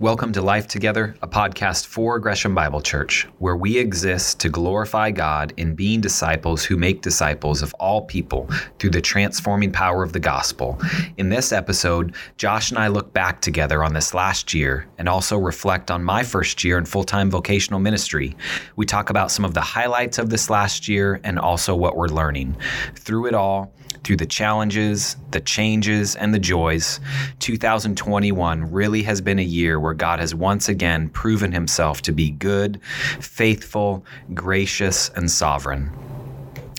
Welcome to Life Together, a podcast for Gresham Bible Church, where we exist to glorify God in being disciples who make disciples of all people through the transforming power of the gospel. In this episode, Josh and I look back together on this last year and also reflect on my first year in full time vocational ministry. We talk about some of the highlights of this last year and also what we're learning. Through it all, through the challenges, the changes, and the joys, 2021 really has been a year where God has once again proven himself to be good, faithful, gracious, and sovereign.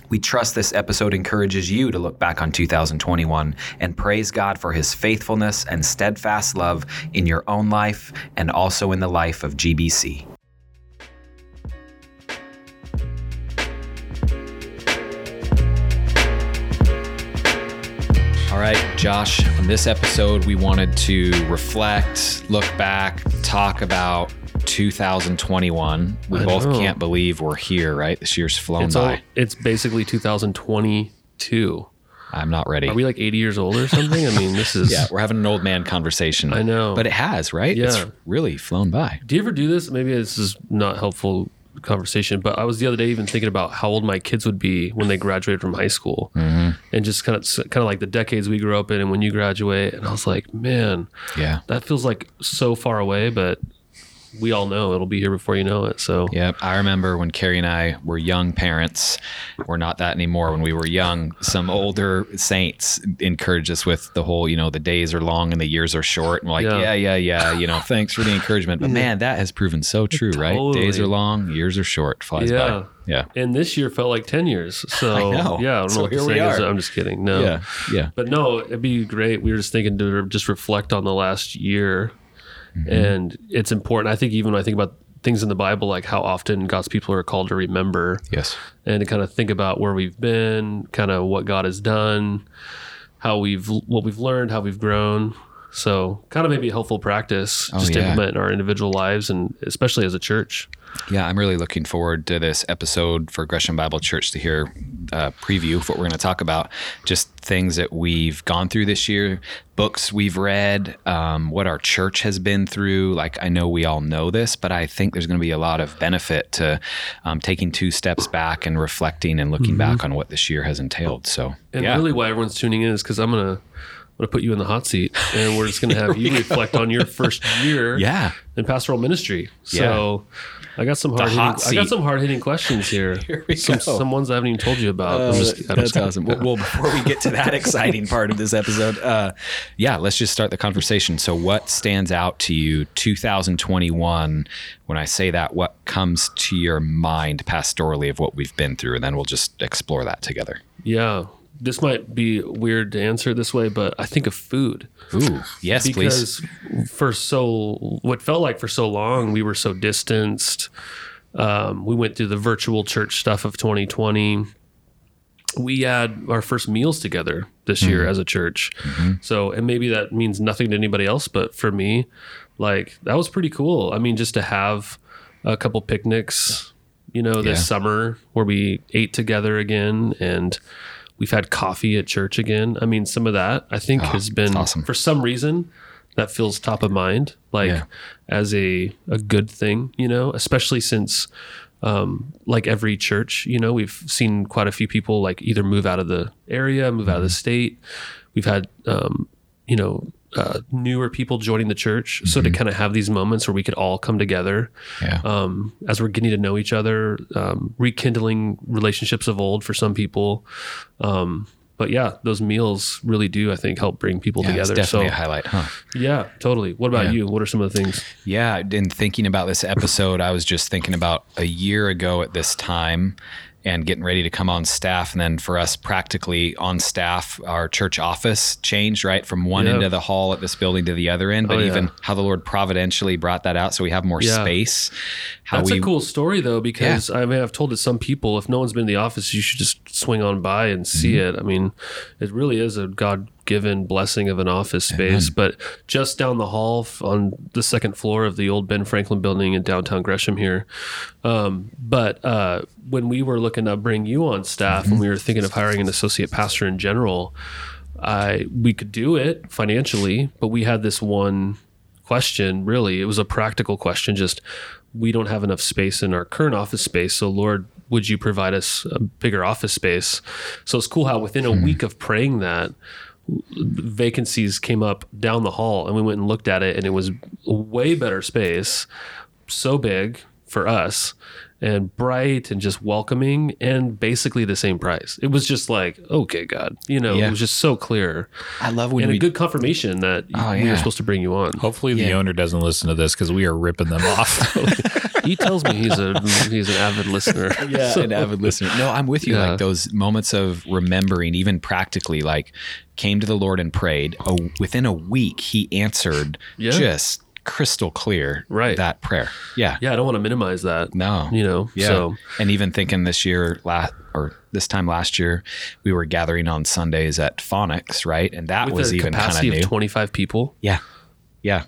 We trust this episode encourages you to look back on 2021 and praise God for his faithfulness and steadfast love in your own life and also in the life of GBC. Right, Josh, on this episode, we wanted to reflect, look back, talk about 2021. We I both know. can't believe we're here, right? This year's flown It's by. all, it's basically 2022. I'm not ready. Are we like 80 years old or something? I mean, this is. yeah, we're having an old man conversation. I know. But it has, right? It's Yeah. really flown by. Do you ever do this? Maybe this is not helpful conversation, but I was the other day even thinking about how old my kids would be when they graduated from high school, Mm-hmm. and just kind of kind of like the decades we grew up in, and when you graduate, and I was like, man, Yeah. that feels like so far away, but we all know it'll be here before you know it. So Yep. I remember when Carrie and I were young parents. We're not that anymore. When we were young, some older saints encouraged us with the whole, you know, the days are long and the years are short. And we're like, yeah, Yeah. yeah, yeah. You know, thanks for the encouragement. But man, that has proven so true, right? Days are long, years are short. Flies Yeah. by. Yeah. and this year felt like 10 years. So yeah, I don't So know what here we is. are. I'm just kidding. No. Yeah. Yeah. But no, it'd be great. We were just thinking to just reflect on the last year. Mm-hmm. And it's important. I think even when I think about things in the Bible, like how often God's people are called to remember Yes. and to kind of think about where we've been, kind of what God has done, how we've what we've learned, how we've grown. So kind of maybe a helpful practice just to Oh, yeah. implement in our individual lives and especially as a church. Yeah, I'm really looking forward to this episode for Gresham Bible Church to hear a preview of what we're going to talk about. Just things that we've gone through this year, books we've read, um, what our church has been through. Like, I know we all know this, but I think there's going to be a lot of benefit to um, taking two steps back and reflecting and looking back on what this year has entailed. So, Mm-hmm. And yeah. really, why everyone's tuning in is because I'm gonna I'm gonna put you in the hot seat, and we're just gonna have you reflect on your first year yeah. in pastoral ministry. So I got some hard hitting, I got some hard hitting questions here. Here we some go. some ones I haven't even told you about. I'm just- I'm That's just- awesome. Well, well, before we get to that exciting part of this episode, uh, yeah, let's just start the conversation. So, what stands out to you 2021? When I say that, what comes to your mind pastorally of what we've been through? And then we'll just explore that together. Yeah, this might be weird to answer this way, but I think of food Ooh, yes, please. because for so what felt like for so long we were so distanced. Um, we went through the virtual church stuff of 2020. We had our first meals together this year as a church. So, and maybe that means nothing to anybody else, but for me, like that was pretty cool. I mean, just to have a couple picnics, you know, this Yeah. summer where we ate together again and we've had coffee at church again. I mean, some of that I think has been awesome. for some reason that feels top of mind, like Yeah. as a a good thing, you know, especially since um, like every church, you know, we've seen quite a few people like either move out of the area, move out of the state. We've had, um, you know, uh, newer people joining the church. So to kind of have these moments where we could all come together Yeah. um, as we're getting to know each other, um, rekindling relationships of old for some people. Um, but yeah, those meals really do, I think, help bring people yeah, together. definitely So a highlight, huh? yeah, totally. What about Yeah. you? What are some of the things? Yeah, in thinking about this episode, I was just thinking about a year ago at this time and getting ready to come on staff. And then for us, practically on staff, our church office changed, right? From one Yeah. end of the hall at this building to the other end. But Oh, yeah. even how the Lord providentially brought that out so we have more Yeah. space. How That's we, a cool story though, because I mean, I've told it to some people. If no one's been in the office, you should just swing on by and see Mm-hmm. it. I mean, it really is a God given blessing of an office space. But just down the hall on the second floor of the old Ben Franklin building in downtown Gresham here. Um, but uh, when we were looking to bring you on staff, and we were thinking of hiring an associate pastor in general, I we could do it financially, but we had this one question, really. It was a practical question. Just we don't have enough space in our current office space. So, Lord, would you provide us a bigger office space? So it's cool how within a week of praying that, vacancies came up down the hall and we went and looked at it and it was way better space so big for us and bright and just welcoming and basically the same price it was just like okay god you know Yeah. it was just so clear I love when and we a good confirmation that Oh, we yeah. were supposed to bring you on Hopefully, the Yeah. owner doesn't listen to this because we are ripping them off. he tells me he's a he's an avid listener yeah, an avid listener. No, I'm with you. Yeah. Like those moments of remembering, even practically, like came to the Lord and prayed. Oh, within a week, He answered Yeah. just crystal clear Right. that prayer. Yeah. yeah i don't want to minimize that No. you know Yeah. so and even thinking this year, last or this time last year, we were gathering on Sundays at Phonics, right? And that with was even kind of new. of 25 people yeah. Yeah.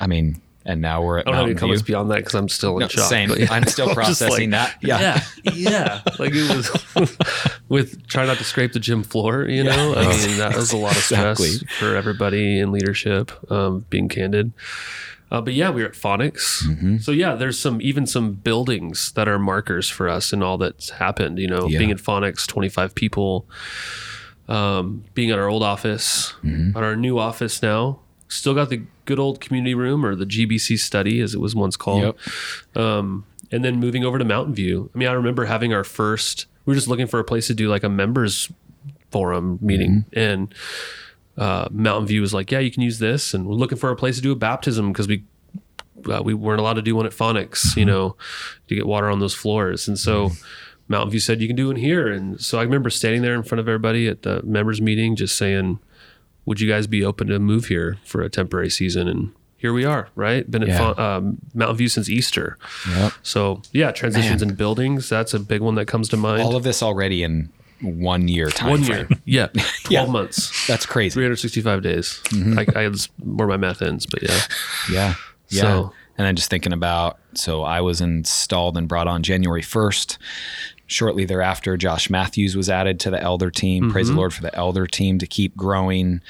I mean, and now we're at I don't have any Mountain comments View. beyond that because I'm still in No, shock. same. yeah. I'm still processing like, that. Yeah. yeah, yeah. Like it was with trying not to scrape the gym floor. You know, I mean that was a lot of stress Exactly. for everybody in leadership. Um, being candid. Uh, but yeah, we were at Phonics. Mm-hmm. So yeah, there's some even some buildings that are markers for us and all that's happened. You know, Yeah. being at Phonics, 25 people. Um, being at our old office, Mm-hmm. at our new office now, still got the good old community room or the GBC study as it was once called Yep. um, and then moving over to Mountain View. I mean, I remember having our first. We were just looking for a place to do like a members forum meeting, and uh, Mountain View was like, "Yeah, you can use this." And we're looking for a place to do a baptism because we uh, we weren't allowed to do one at Phonics, you know, to get water on those floors, and so. Mountain View said you can do it here, and so I remember standing there in front of everybody at the members meeting, just saying, "Would you guys be open to move here for a temporary season?" And here we are, right? Been at Yeah. Fon- um, Mountain View since Easter. Yep. So yeah, transitions in buildings. That's a big one that comes to mind. All of this already in one year time one frame. year, yeah, twelve Yeah. months, That's crazy. three hundred sixty-five days. I, I that's where my math ends, but yeah, Yeah. Yeah. So- and then just thinking about so I was installed and brought on January 1st. Shortly thereafter, Josh Matthews was added to the elder team. Praise the Mm-hmm. Lord for the elder team to keep growing.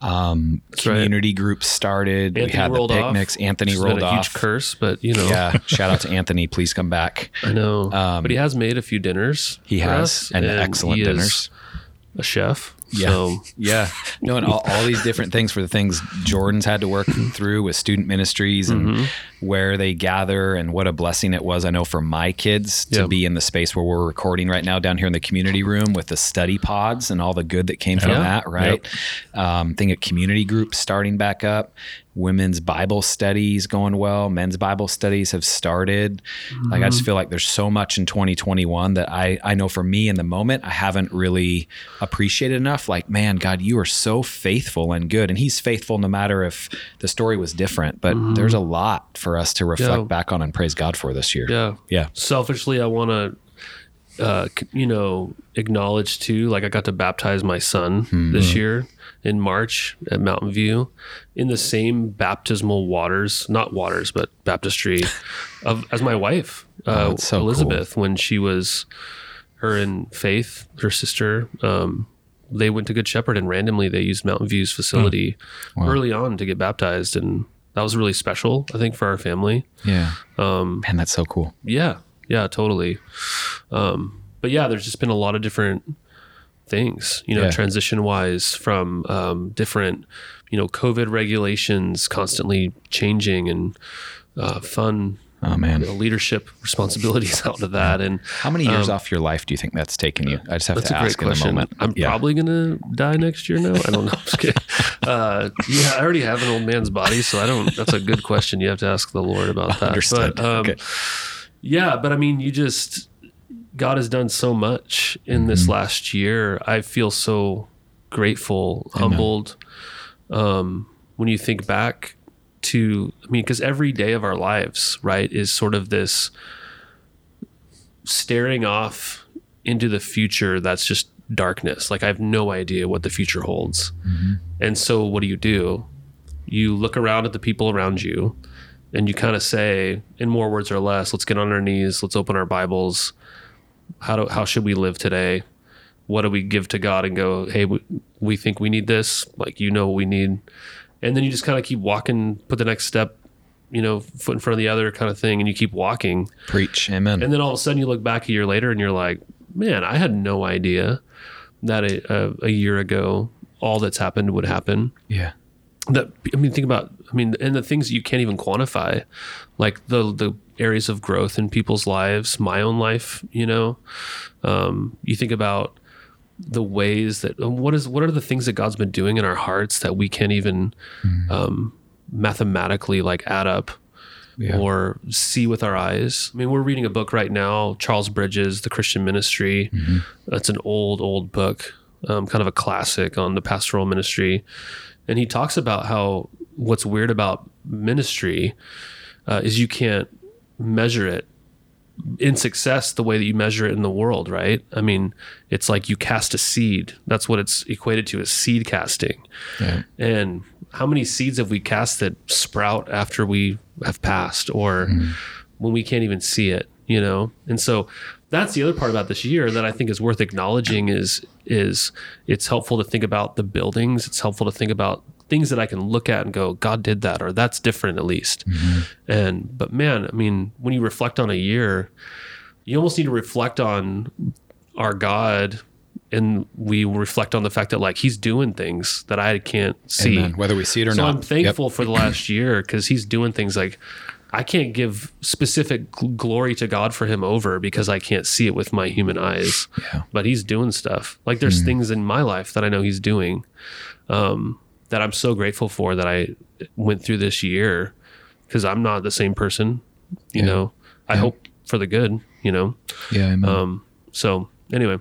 Um, right. community groups started. Anthony we had the rolled off. picnics. Anthony rolled a off. huge curse, but you know, Yeah. Shout out to Anthony. Please come back. I know. Um, but he has made a few dinners. He has us, and, excellent he is dinners. A chef. Yeah. So Yeah. No, and all, all these different things for the things Jordan's had to work through with student ministries and Mm-hmm. where they gather and what a blessing it was. I know for my kids to Yep. be in the space where we're recording right now down here in the community room with the study pods and all the good that came from that, right? Um, think of community groups starting back up. Women's Bible studies going well. Men's Bible studies have started. Like I Mm-hmm. just feel like there's so much in 2021 that I I know for me in the moment I haven't really appreciated enough. Like man, God, you are so faithful and good, and He's faithful no matter if the story was different. But there's a lot for us to reflect Mm-hmm. Yeah. back on and praise God for this year. yeah, Yeah. selfishly i want to uh, you know acknowledge too like i got to baptize my son this year in march at mountain view in the same baptismal waters not waters but baptistry of as my wife uh, that's so cool. elizabeth when she was her and faith her sister um, they went to good shepherd and randomly they used mountain view's facility early on to get baptized and that was really special i think for our family Yeah. Um, man, that's so cool. yeah, yeah, totally. Um, but yeah, there's just been a lot of different things, you know, Yeah. transition wise from um, different, you know, COVID regulations constantly changing and uh, fun Oh man. you know, leadership responsibilities out of that. And How many years off your life do you think that's taken you? I just have Um, to a ask in the question. moment. I'm Yeah. probably gonna die next year now. I don't know. I'm just kidding. Uh, yeah, I already have an old man's body, so I don't. That's a good question. You have to ask the Lord about that. Understood. But, um, Okay. Yeah, but I mean, you just God has done so much in this last year. I feel so grateful, humbled. Um, when you think back to, I mean, because every day of our lives, right, is sort of this staring off into the future that's just darkness. Like I have no idea what the future holds. And so what do you do? You look around at the people around you and you kind of say in more words or less, let's get on our knees, let's open our Bibles. How do how should we live today? What do we give to God and go, "Hey, we, we think we need this, like you know what we need." and then you just kind of keep walking, put the next step, you know, foot in front of the other kind of thing, and you keep walking. Preach. Amen. And then all of a sudden you look back a year later and you're like, man, I had no idea that a, a, a year ago all that's happened would happen. yeah. That I mean, think about I mean, and the things that you can't even quantify, like the the areas of growth in people's lives, my own life. You know, um, you think about the ways that um, what is what are the things that God's been doing in our hearts that we can't even um, mathematically like add up Yeah. or see with our eyes. I mean, we're reading a book right now, Charles Bridges, The Christian Ministry. That's an old, old book, um, kind of a classic on the pastoral ministry. And he talks about how what's weird about ministry uh, is you can't measure it in success the way that you measure it in the world, right? I mean, it's like you cast a seed. That's what it's equated to is seed casting. Yeah. And how many seeds have we cast that sprout after we have passed or when we can't even see it, you know? And so that's the other part about this year that I think is worth acknowledging is is it's helpful to think about the buildings. It's helpful to think about things that I can look at and go, God did that, or that's different at least. Mm-hmm. And but man, I mean, when you reflect on a year, you almost need to reflect on our God and we reflect on the fact that like he's doing things that I can't see. Amen. Whether we see it or So not. I'm thankful for the last year because he's doing things like I can't give specific gl- glory to God for him over because I can't see it with my human eyes. Yeah. But he's doing stuff. Like there's things in my life that I know he's doing um, that I'm so grateful for that I went through this year because I'm not the same person. You Yeah. know, I hope for the good. You know, Yeah. Amen. um, so anyway,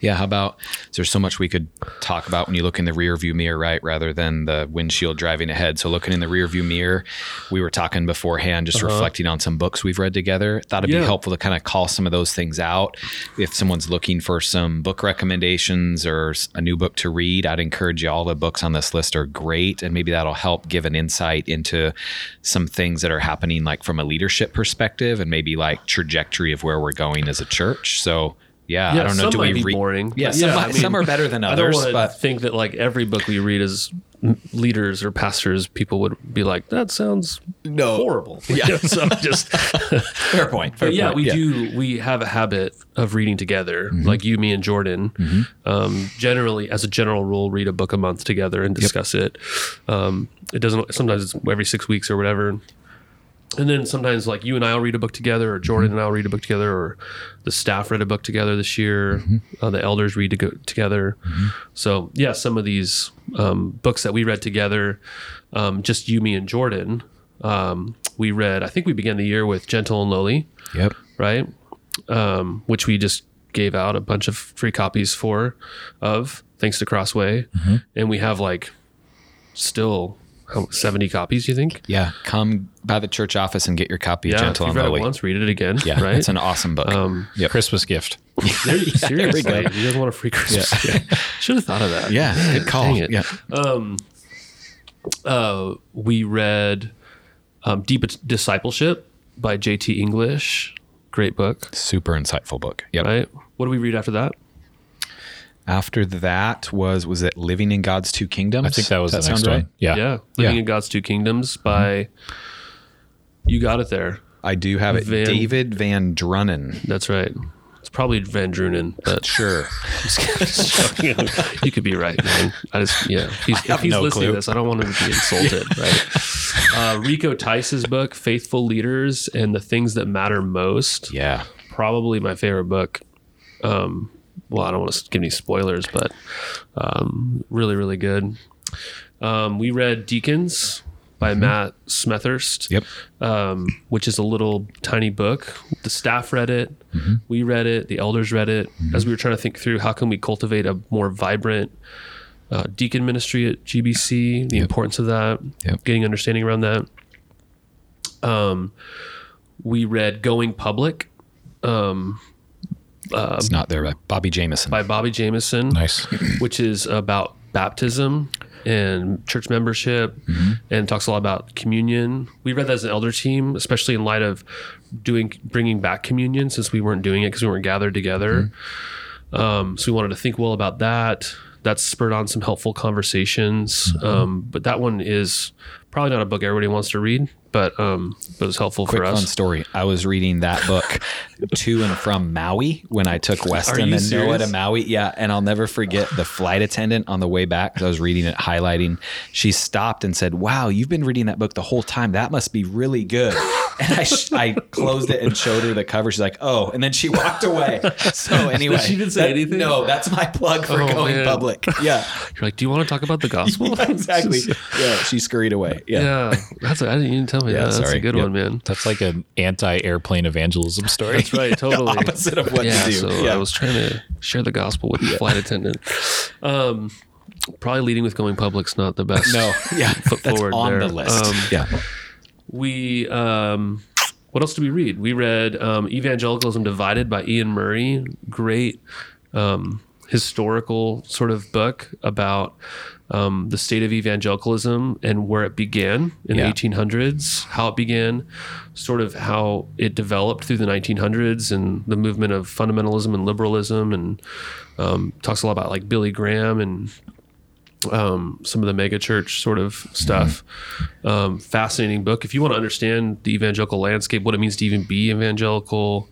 Yeah, how about there's so much we could talk about when you look in the rear view mirror, right? Rather than the windshield driving ahead. So looking in the rear view mirror, we were talking beforehand, just reflecting on some books we've read together. Thought it'd Uh-huh. Yeah. be helpful to kind of call some of those things out. If someone's looking for some book recommendations or a new book to read, I'd encourage you. All the books on this list are great, and maybe that'll help give an insight into some things that are happening, like from a leadership perspective, and maybe like trajectory of where we're going as a church. So. Yeah, yeah, I don't know. some Do might we be read? boring. Yeah, but some, I might- mean, some are better than I don't others, want to but think that like every book we read as leaders or pastors, people would be like, "That sounds no. horrible." Yeah, so just. Fair point. Fair But yeah, point. we do. We have a habit of reading together, like you, me, and Jordan. Um, generally, as a general rule, read a book a month together and discuss it. Um, it doesn't. Sometimes it's every six weeks or whatever. And then sometimes, like you and I'll read a book together, or Jordan and I'll read a book together, or the staff read a book together this year. Uh, the elders read to go together. So yeah, some of these um, books that we read together, um, just you, me, and Jordan. Um, we read. I think we began the year with Gentle and Lowly Yep. right? Um, which we just gave out a bunch of free copies for, of thanks to Crossway, and we have like still how, seventy copies. You think? Yeah. Come by the church office and get your copy of Yeah, Gentle if and you've read Lowly. it once, read it again. Yeah, right. it's an awesome book. um, yep. Christmas gift. there- seriously, go. you guys want a free Christmas? yeah. gift? Should have thought of that. yeah, good call. Dang it. Yeah. Uh, we read um, Deep Discipleship by J.T. English. Great book, Super insightful book. Yep. right? What do we read after that? After that was was it Living in God's Two Kingdoms? I think that was Does the next sound one. Yeah. Yeah, Living Yeah. in God's Two Kingdoms by. You got it there. I do have it. Van- David Van Drunen. That's right. It's probably Van Drunen, but Sure. you could be right, man. I just yeah. If he's, if he's no listening clue. to this, I don't want him to be insulted, right? Uh, Rico Tice's book, "Faithful Leaders and the Things That Matter Most," Yeah. probably my favorite book. Um, well, I don't want to give any spoilers, but um, really, really good. Um, we read Deacons by Matt Smethurst. Yep. um, which is a little tiny book. The staff read it, we read it, the elders read it. As we were trying to think through how can we cultivate a more vibrant uh, deacon ministry at GBC, the importance of that, Yep. getting understanding around that. Um, we read Going Public it's not there. by Bobby Jamieson. by Bobby Jamieson. Nice. which is about baptism and church membership and talks a lot about communion. We read that as an elder team, especially in light of doing bringing back communion since we weren't doing it because we weren't gathered together. Um, so we wanted to think well about that. that's spurred on some helpful conversations. Um, but that one is probably not a book everybody wants to read, but um, but it was helpful Quick for us. fun story. I was reading that book to and from Maui when I took Weston and Noah to serious? Maui. Yeah, and I'll never forget the flight attendant on the way back. I was reading it, highlighting. She stopped and said, "Wow, you've been reading that book the whole time. That must be really good." And I, sh- I closed it and showed her the cover. She's like, "Oh," and then she walked away. So anyway, She didn't say that- anything? No, that's my plug for Oh, going man. public. Yeah, You're like, do you want to talk about the gospel? Yeah, exactly. Yeah, she scurried away. Yeah. yeah, that's. I didn't even tell me Yeah, that. That's a good Yep. one, man. That's like an anti-airplane evangelism story. That's right. Totally. Opposite of what yeah, to do. so yeah. I was trying to share the gospel with the flight attendant. Um, probably leading with going public's not the best. no, yeah, Foot that's forward on there. the list. Um, yeah. We um, what else did we read? We read um, Evangelicalism Divided by Iain Murray. Great um, historical sort of book about um, the state of evangelicalism and where it began in Yeah. the 1800s, how it began, sort of how it developed through the 1900s, and the movement of fundamentalism and liberalism, and um, talks a lot about like Billy Graham and um, some of the mega church sort of stuff. Um, fascinating book. If you want to understand the evangelical landscape, what it means to even be evangelical,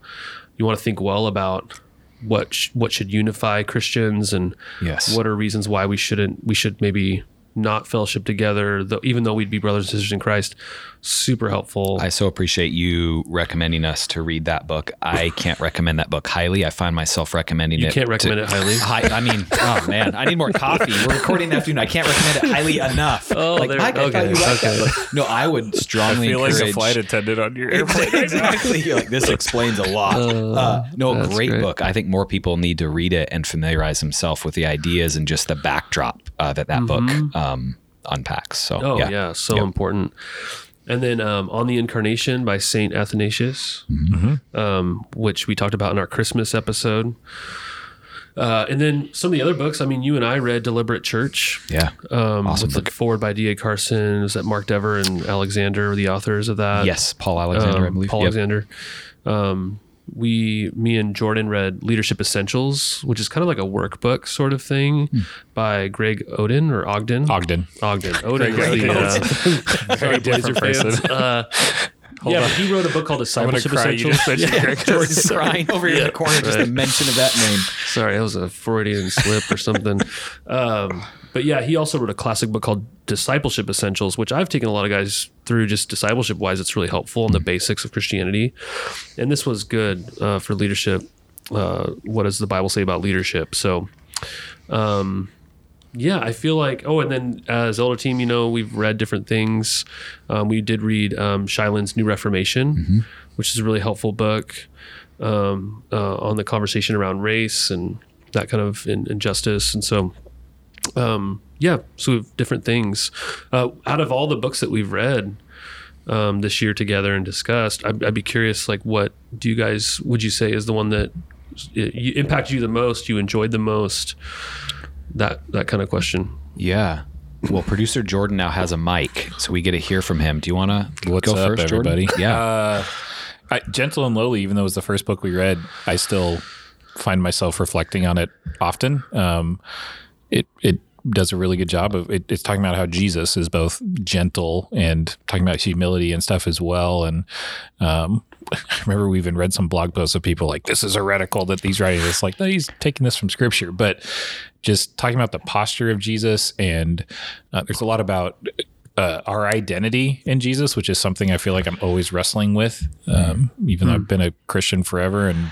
you want to think well about what sh- what should unify Christians and Yes. what are reasons why we shouldn't we should maybe not fellowship together, though, even though we'd be brothers and sisters in Christ. Super helpful. I so appreciate you recommending us to read that book. I can't recommend that book highly. I find myself recommending you it. You can't recommend to- it highly. Hi, I mean, oh man, I need more coffee. We're recording in the afternoon. I can't recommend it highly enough. Oh, like, there- Mike, I thought okay, you liked okay. that book. No, I would I strongly feel like a flight attendant on your airplane. exactly. You're like this explains a lot. Uh, no, great, great. book. I think more people need to read it and familiarize themselves with the ideas and just the backdrop uh, that that book um, unpacks. So, Mm-hmm. Oh yeah. yeah, so Yep. important. And then um, on the Incarnation by Saint Athanasius, Mm-hmm. um, which we talked about in our Christmas episode. Uh, and then some of the other books. I mean, you and I read Deliberate Church. yeah. Um, Awesome with the book. foreword by D.A. Carson. Is that Mark Dever and Alexander, were the authors of that? Yes, Paul Alexander, I Um, believe. Paul Yep. Alexander. Um, we, me and Jordan read Leadership Essentials, which is kind of like a workbook sort of thing Hmm. by Greg Oden or Ogden. Ogden. Ogden. Oden Greg is the, uh, Very Blazer different person. Uh, yeah, but he wrote a book called I'm gonna Discipleship cry. You Essentials. just mentioned Greg. Jordan's crying over here in the corner just the mention of that name. Sorry, that was a Freudian slip or something. Um, but yeah, he also wrote a classic book called Discipleship Essentials, which I've taken a lot of guys through just discipleship wise. It's really helpful in the basics of Christianity. And this was good uh, for leadership. Uh, what does the Bible say about leadership? So, um, yeah, I feel like. Oh, and then as elder team, you know, we've read different things. Um, we did read um, Shai Linne's New Reformation, which is a really helpful book um, uh, on the conversation around race and that kind of in, injustice. And so, um, yeah, so we have different things. Uh, out of all the books that we've read um, this year together and discussed, I'd, I'd be curious, like, what do you guys would you say is the one that you, impacted you the most, you enjoyed the most? That that kind of question. Yeah. Well, producer Jordan now has a mic, so we get to hear from him. Do you want to What's go up, first, everybody? Jordan? Yeah. Uh, I, Gentle and Lowly, even though it was the first book we read, I still find myself reflecting on it often. Um, it it does a really good job of it, it's talking about how Jesus is both gentle and talking about humility and stuff as well. And um, I remember we even read some blog posts of people like this is heretical that he's writing this. Like no, he's taking this from Scripture, but just talking about the posture of Jesus and uh, there's a lot about uh, our identity in Jesus, which is something I feel like I'm always wrestling with. Um, even though I've been a Christian forever and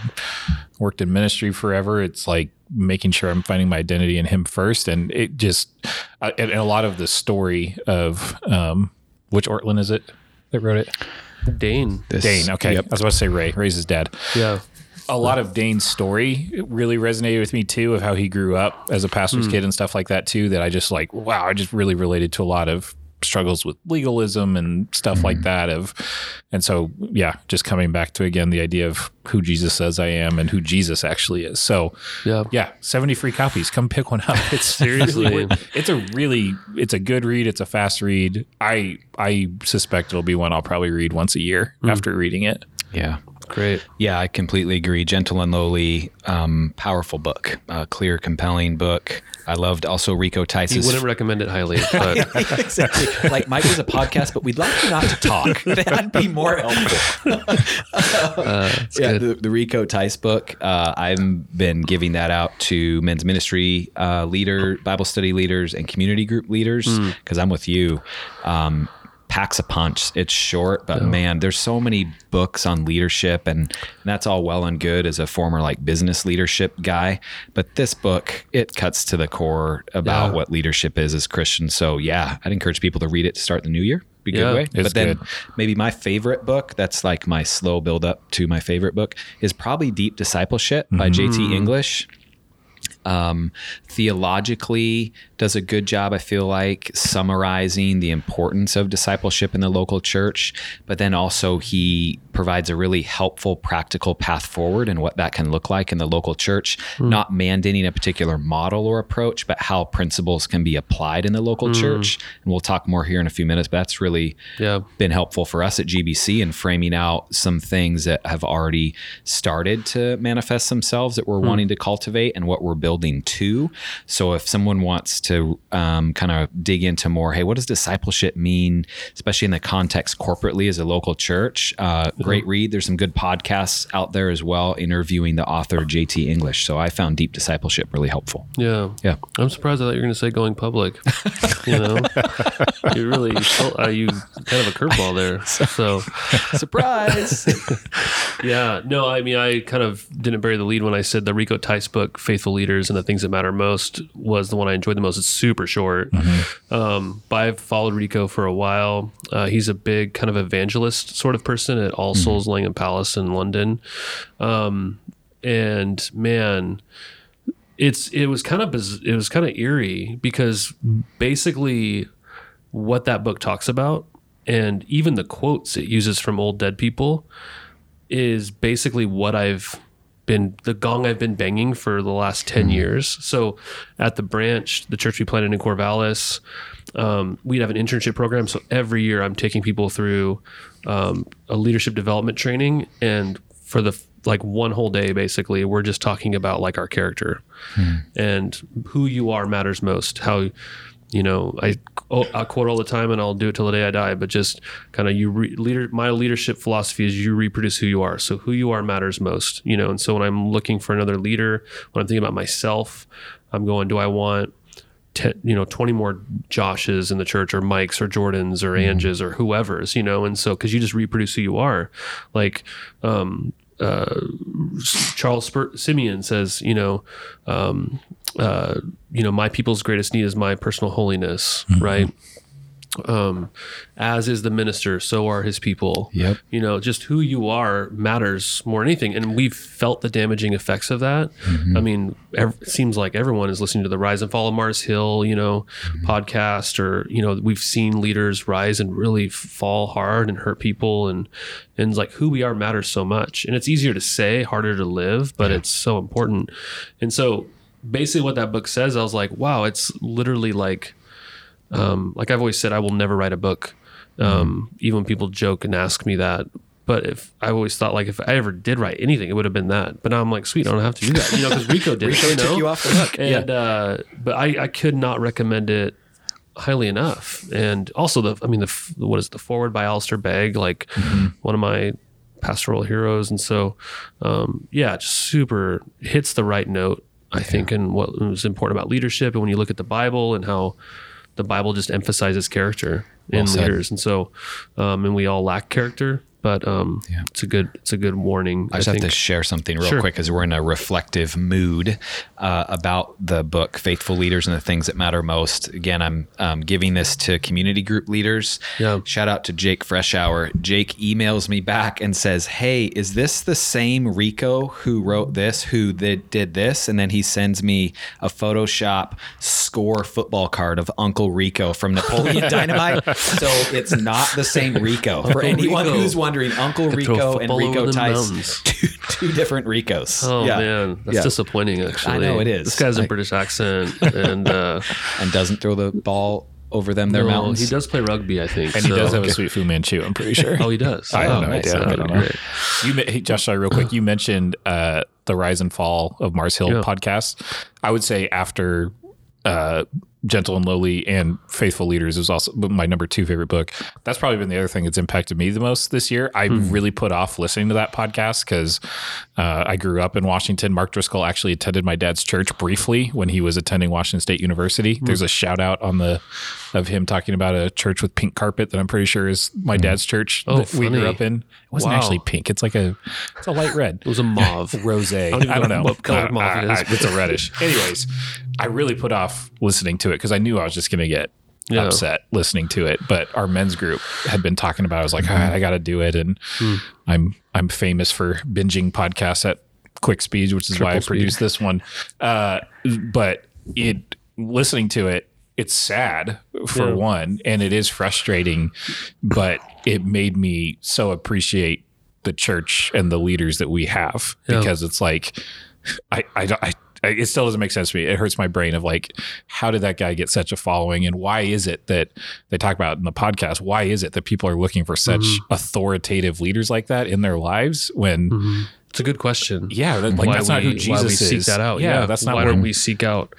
worked in ministry forever, it's like making sure I'm finding my identity in Him first. And it just, uh, and, and a lot of the story of um, which Ortlund is it that wrote it? Dane. This- Dane. Okay, Yep. I was about to say Ray. Ray's his dad Yeah. a lot of Dane's story really resonated with me too of how he grew up as a pastor's kid and stuff like that too that I just like wow I just really related to a lot of struggles with legalism and stuff like mm-hmm. that of and so yeah just coming back to again the idea of who Jesus says I am and who Jesus actually is. So Yeah. yeah 70 free copies. Come pick one up. It's Seriously. it's a really it's a good read. It's a fast read. I I suspect it'll be one I'll probably read once a year hmm. after reading it Yeah. Great. Yeah, I completely agree. Gentle and Lowly, um, powerful book, uh, clear, compelling book. I loved also Rico You Tice's. wouldn't recommend it highly, but exactly. Like Mike is a podcast, but we'd like you not to talk. That'd be more helpful. uh, yeah, the, the Rico Tice book. Uh, I've been giving that out to men's ministry uh, leader, Bible study leaders, and community group leaders Hmm. because I'm with you. Um, packs a punch. It's short, but man, there's so many books on leadership, and that's all well and good as a former like business leadership guy. But this book, it cuts to the core about Yeah. what leadership is as Christians. So yeah, I'd encourage people to read it to start the new year. Be a good way. but then good. maybe my favorite book that's like my slow build up to my favorite book is probably deep discipleship by mm-hmm. jt english um, theologically does a good job i feel like summarizing the importance of discipleship in the local church but then also he provides a really helpful practical path forward and what that can look like in the local church. Hmm. Not mandating a particular model or approach but how principles can be applied in the local hmm. church. And we'll talk more here in a few minutes but that's really yeah. been helpful for us at GBC in framing out some things that have already started to manifest themselves that we're hmm. wanting to cultivate and what we're building to. So if someone wants to um, kind of dig into more, hey, what does discipleship mean, especially in the context corporately as a local church? Uh, Great read. There's some good podcasts out there as well, interviewing the author JT English. So I found deep discipleship really helpful. Yeah. Yeah. I'm surprised I thought you were going to say going public. you know, you really felt, uh, you kind of a curveball there. So, Surprise! yeah, no, I mean, I kind of didn't bury the lead when I said the Rico Tice book, Faithful Leaders and the Things That Matter Most, was the one I enjoyed the most. It's super short. Um, but I've followed Rico for a while. Uh, he's a big kind of evangelist sort of person at All Souls Langham Place in London. Um, and man, it's it was kind of biz- it was kind of eerie because basically what that book talks about and even the quotes it uses from old dead people is basically what I've been the gong I've been banging for the last 10 years. So at the branch, the church we planted in Corvallis, um, we'd have an internship program. So every year I'm taking people through um, a leadership development training. And for the like one whole day, basically, we're just talking about like our character and who you are matters most. How, you know, I, I quote all the time and I'll do it till the day I die, but just kind of you re, leader, my leadership philosophy is you reproduce who you are. So who you are matters most, you know? And so when I'm looking for another leader, when I'm thinking about myself, I'm going, do I want 10, you know, 20 more Joshes in the church or Mikes or Jordans or Anges or whoever's, you know? And so, cause you just reproduce who you are. Like, um, uh, Charles Spur- Simeon says, you know, um, uh, you know, my people's greatest need is my personal holiness, right? Um, as is the minister, so are his people. Yep. You know, just who you are matters more than anything, and we've felt the damaging effects of that. I mean, ev- it seems like everyone is listening to the Rise and Fall of Mars Hill, you know, podcast, or you know, we've seen leaders rise and really fall hard and hurt people, and and it's like who we are matters so much, and it's easier to say, harder to live, but it's so important, and so basically what that book says, I was like, wow, it's literally like um, like I've always said, I will never write a book. Um, Even when people joke and ask me that. But if I always thought like if I ever did write anything, it would have been that. But now I'm like, sweet, I don't have to do that, you know, because Rico did. Rico you took you off the hook. And uh, but I, I could not recommend it highly enough. And also the, I mean, the what is it, the foreword by Alistair Begg, like one of my pastoral heroes. And so, um, yeah, just super hits the right note. I think, and what was important about leadership, and when you look at the Bible and how the Bible just emphasizes character in said. leaders, and so, um, and we all lack character, but um, it's a good, it's a good warning. I just have to share something real Sure. quick as we're in a reflective mood uh, about the book Faithful Leaders and the Things That Matter Most. Again, I'm um, giving this to community group leaders. Yeah. Shout out to Jake Freshour. Jake emails me back and says, Hey, is this the same Rico who wrote this, who did, did this? And then he sends me a Photoshop score football card of Uncle Rico from Napoleon Dynamite. So it's not the same Rico. For anyone Rico. who's wondering, Uncle Rico and Rico over Tice two, two different Ricos. Oh Yeah. man, that's Yeah. disappointing. Actually, I know it is. This guy's a British accent, and uh, And doesn't throw the ball over them their Well, mountains. He does play rugby, I think. And he does have a sweet Fu Manchu, I'm pretty sure. Oh, he does. I have oh, no nice. idea. I don't know. You, hey, Josh, sorry, real quick. You mentioned uh, the Rise and Fall of Mars Hill Yeah. podcast. I would say after uh, Gentle and Lowly and Faithful Leaders is also my number two favorite book. That's probably been the other thing that's impacted me the most this year. I Hmm. really put off listening to that podcast because uh, I grew up in Washington. Mark Driscoll actually attended my dad's church briefly when he was attending Washington State University. Hmm. There's a shout out on the of him talking about a church with pink carpet that I'm pretty sure is my dad's church Oh, that we grew up in. It wasn't Wow. actually pink. It's like a it's a light red. It was a mauve. Rose. I don't don't, know what color mauve it I- is. I- it's a reddish. Anyways, I really put off listening to it because I knew I was just going to get Yeah. upset listening to it. But our men's group had been talking about. it. I was like, "Ah, I got to do it, and Hmm. I'm I'm famous for binging podcasts at quick speed, which is why I produced this one. Uh, but it listening to it. It's sad for Yeah. one, and it is frustrating, but it made me so appreciate the church and the leaders that we have Yeah. because it's like I I don't I, it still doesn't make sense to me. It hurts my brain of like how did that guy get such a following and why is it that they talk about in the podcast why is it that people are looking for such Mm-hmm. authoritative leaders like that in their lives when It's a good question. yeah that, like why that's we, not who why Jesus we seek is that out. yeah, that's not why don't we seek out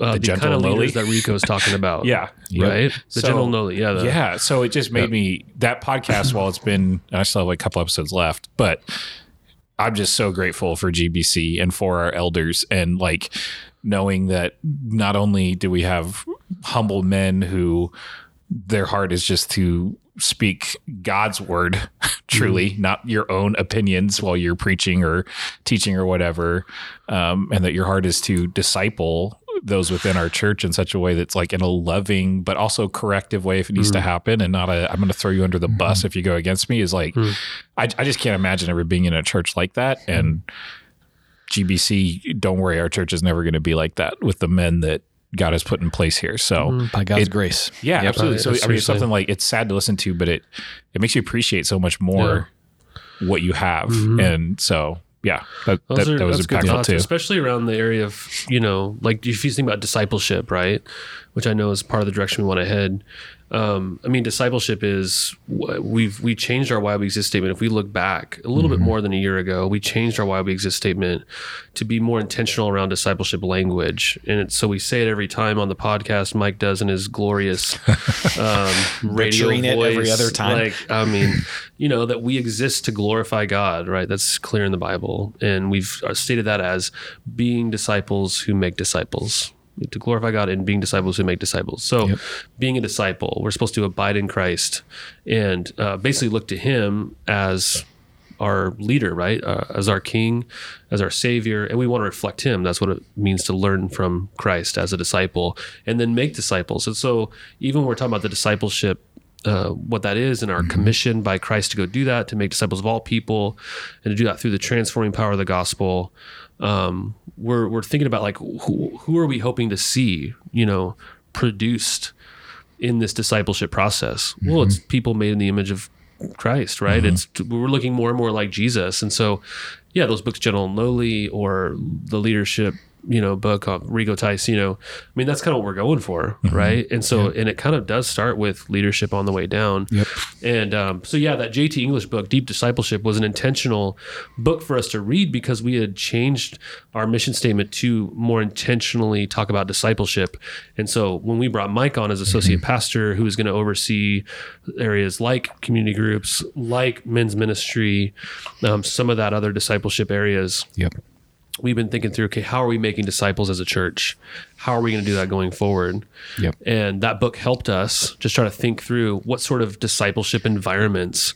uh, the, gentle kind of lowly? leaders that Rico's talking about? yeah right. The So- gentle lowly. Yeah, the, yeah so it just made me that podcast while it's been i still have like a couple episodes left but i'm just so grateful for gbc and for our elders and like knowing that not only do we have humble men who their heart is just to speak God's word truly, mm-hmm. not your own opinions while you're preaching or teaching or whatever. Um, and that your heart is to disciple those within our church in such a way that's like in a loving but also corrective way if it needs to mm-hmm. happen and not a I'm going to throw you under the bus mm-hmm. if you go against me is like I, I just can't imagine ever being in a church like that and GBC don't worry our church is never going to be like that with the men that God has put in place here so mm-hmm. By God's It- grace. yeah, Yep. absolutely. So I mean, it's something like it's sad to listen to, but it it makes you appreciate so much more what you have, mm-hmm. and so yeah, that that, are, that was impactful thoughts, too. especially around the area of you know, like if you think about discipleship, right? Which I know is part of the direction we want to head. Um, I mean, discipleship is we've we changed our why we exist statement. If we look back a little bit more than a year ago, we changed our why we exist statement to be more intentional around discipleship language, and it's, so we say it every time on the podcast. Mike does in his glorious um, radio voice. every other time. Like I mean, you know that we exist to glorify God, right? That's clear in the Bible, and we've uh, stated that as being disciples who make disciples. To glorify God and being disciples who make disciples. So, being a disciple, we're supposed to abide in Christ and uh, basically look to Him as our leader, right? Uh, as our King, as our Savior, and we want to reflect Him. That's what it means to learn from Christ as a disciple, and then make disciples. And so, even when we're talking about the discipleship uh, what that is and our commission by Christ to go do that, to make disciples of all people, and to do that through the transforming power of the gospel. Um, we're we're thinking about like who, who are we hoping to see, you know, produced in this discipleship process? Well, it's people made in the image of Christ, right? It's we're looking more and more like Jesus, and so yeah, those books, Gentle and Lowly, or the leadership, you know, book of Rico Tice, you know, I mean, that's kind of what we're going for, right? And so, and it kind of does start with leadership on the way down. Yep. And um, so, yeah, that JT English book, Deep Discipleship, was an intentional book for us to read because we had changed our mission statement to more intentionally talk about discipleship. And so, when we brought Mike on as associate pastor, who was going to oversee areas like community groups, like men's ministry, um, some of that other discipleship areas, Yep. We've been thinking through okay how are we making disciples as a church? How are we going to do that going forward? Yep. and that book helped us just try to think through what sort of discipleship environments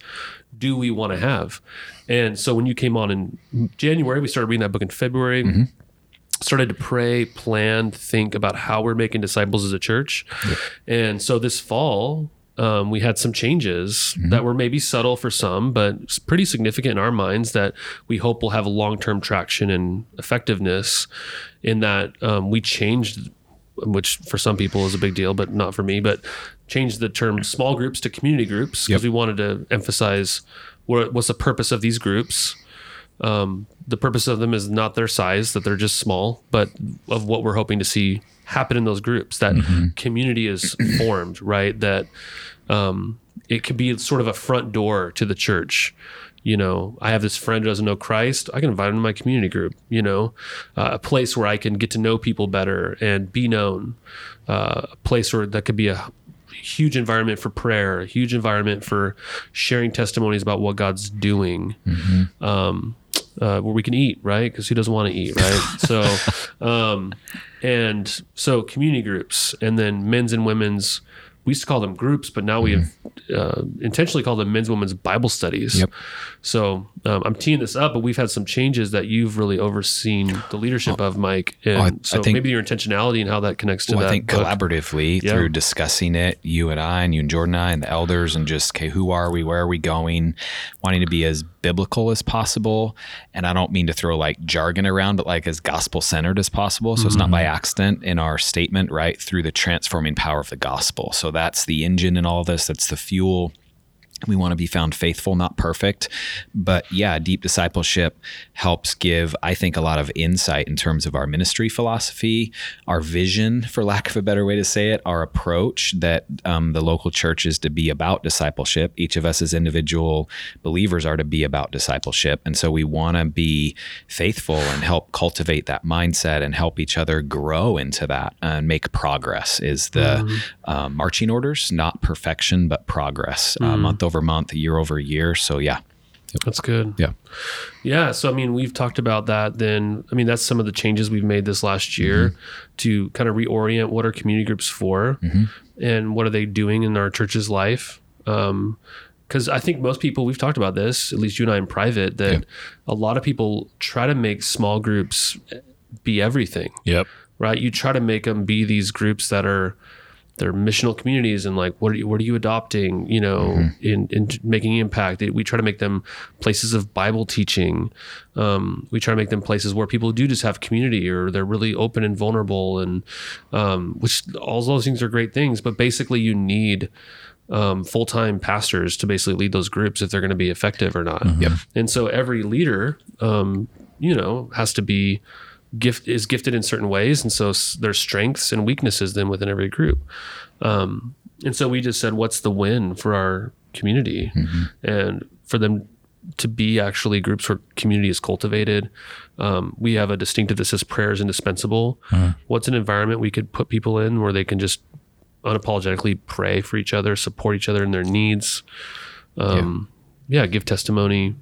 do we want to have? And so when you came on in january we started reading that book in february. Mm-hmm. Started to pray plan think about how we're making disciples as a church. And so this fall um, we had some changes that were maybe subtle for some, but pretty significant in our minds that we hope will have a long term traction and effectiveness. In that um, we changed, which for some people is a big deal, but not for me, but changed the term small groups to community groups because Yep. we wanted to emphasize what, what's the purpose of these groups. Um, the purpose of them is not their size, that they're just small, but of what we're hoping to see happen in those groups. That Mm-hmm. community is formed, right? That um, it could be sort of a front door to the church. You know, I have this friend who doesn't know Christ. I can invite him to my community group. You know, uh, a place where I can get to know people better and be known. Uh, a place where that could be a huge environment for prayer, a huge environment for sharing testimonies about what God's doing. Um, uh, where we can eat, right? Because who doesn't want to eat, right? so, um, and so community groups, and then men's and women's. We used to call them groups, but now we have uh, intentionally called them men's and women's Bible studies. Yep. So um, I'm teeing this up, but we've had some changes that you've really overseen the leadership of, Mike. And I- I so think- maybe your intentionality and how that connects to Well, that. I think book. collaboratively Yeah. through discussing it, you and I, and you and Jordan and I, and the elders, and just, okay, who are we? Where are we going? Wanting to be as biblical as possible. And I don't mean to throw like jargon around, but like as gospel centered as possible. So it's not by accident in our statement, right? Through the transforming power of the gospel. So that's the engine in all of this, that's the fuel. We want to be found faithful, not perfect. But yeah, deep discipleship helps give, I think, a lot of insight in terms of our ministry philosophy, our vision, for lack of a better way to say it, our approach that um, the local church is to be about discipleship. Each of us as individual believers are to be about discipleship. And so we want to be faithful and help cultivate that mindset and help each other grow into that and make progress is the um, marching orders, not perfection, but progress uh, month over month, year over year. So yeah. That's good. Yeah. Yeah. So, I mean, we've talked about that. Then, I mean, that's some of the changes we've made this last year mm-hmm. to kind of reorient what are community groups for mm-hmm. and what are they doing in our church's life. Um, because I think most people, we've talked about this, at least you and I in private, that Yeah. a lot of people try to make small groups be everything Yep. right? You try to make them be these groups that are they're missional communities and like what are you what are you adopting you know in in making impact. We try to make them places of bible teaching. Um, we try to make them places where people do just have community or they're really open and vulnerable and um, which all those things are great things but basically you need um, full-time pastors to basically lead those groups if they're going to be effective or not. Yep. and so every leader um, you know has to be gift is gifted in certain ways and so s- there's strengths and weaknesses then within every group. Um, and so we just said what's the win for our community? And for them to be actually groups where community is cultivated um, we have a distinctive that says prayer is indispensable. What's an environment we could put people in where they can just unapologetically pray for each other support each other in their needs? Um, yeah. give testimony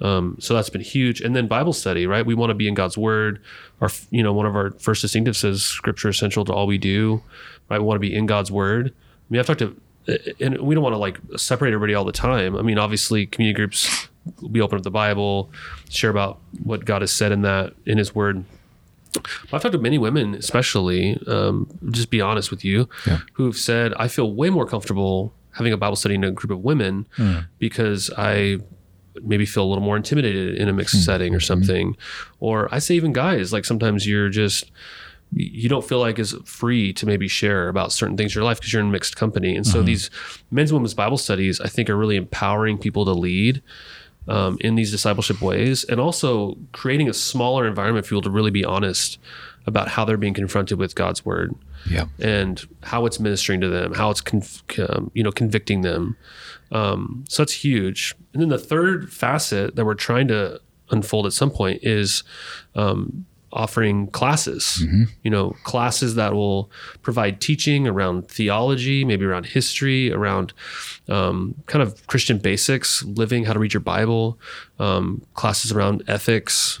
um, so that's been huge. And then bible study right? We want to be in god's word. Our you know one of our first distinctives says scripture is essential to all we do right? We want to be in god's word. I mean i've talked to and we don't want to like separate everybody all the time. I mean obviously community groups we open up the bible share about what god has said in that in his word. I've talked to many women, especially, um, just be honest with you, who've said, I feel way more comfortable having a Bible study in a group of women because I maybe feel a little more intimidated in a mixed hmm. setting or hmm. something. Or I say, even guys, like sometimes you're just, you don't feel like as free to maybe share about certain things in your life because you're in mixed company. And so uh-huh. these men's and women's Bible studies, I think, are really empowering people to lead um, in these discipleship ways and also creating a smaller environment for people to really be honest about how they're being confronted with God's word Yeah. and how it's ministering to them, how it's conv- um, you know convicting them. Um, so that's huge. And then the third facet that we're trying to unfold at some point is um, offering classes. You know, classes that will provide teaching around theology, maybe around history, around um, kind of Christian basics, living, how to read your Bible, um, classes around ethics.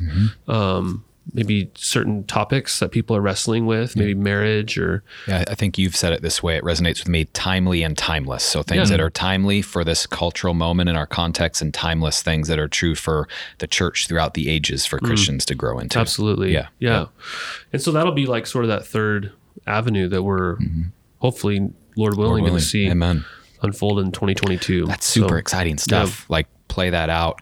Um, maybe certain topics that people are wrestling with, maybe marriage or Yeah, I think you've said it this way. It resonates with me timely and timeless. So things Yeah. that are timely for this cultural moment in our context and timeless things that are true for the church throughout the ages for mm. Christians to grow into. Absolutely. Yeah. Yeah. And so that'll be like sort of that third avenue that we're mm-hmm. hopefully, Lord willing, Lord going to see Amen. unfold in 2022. That's super So, exciting stuff. Like play that out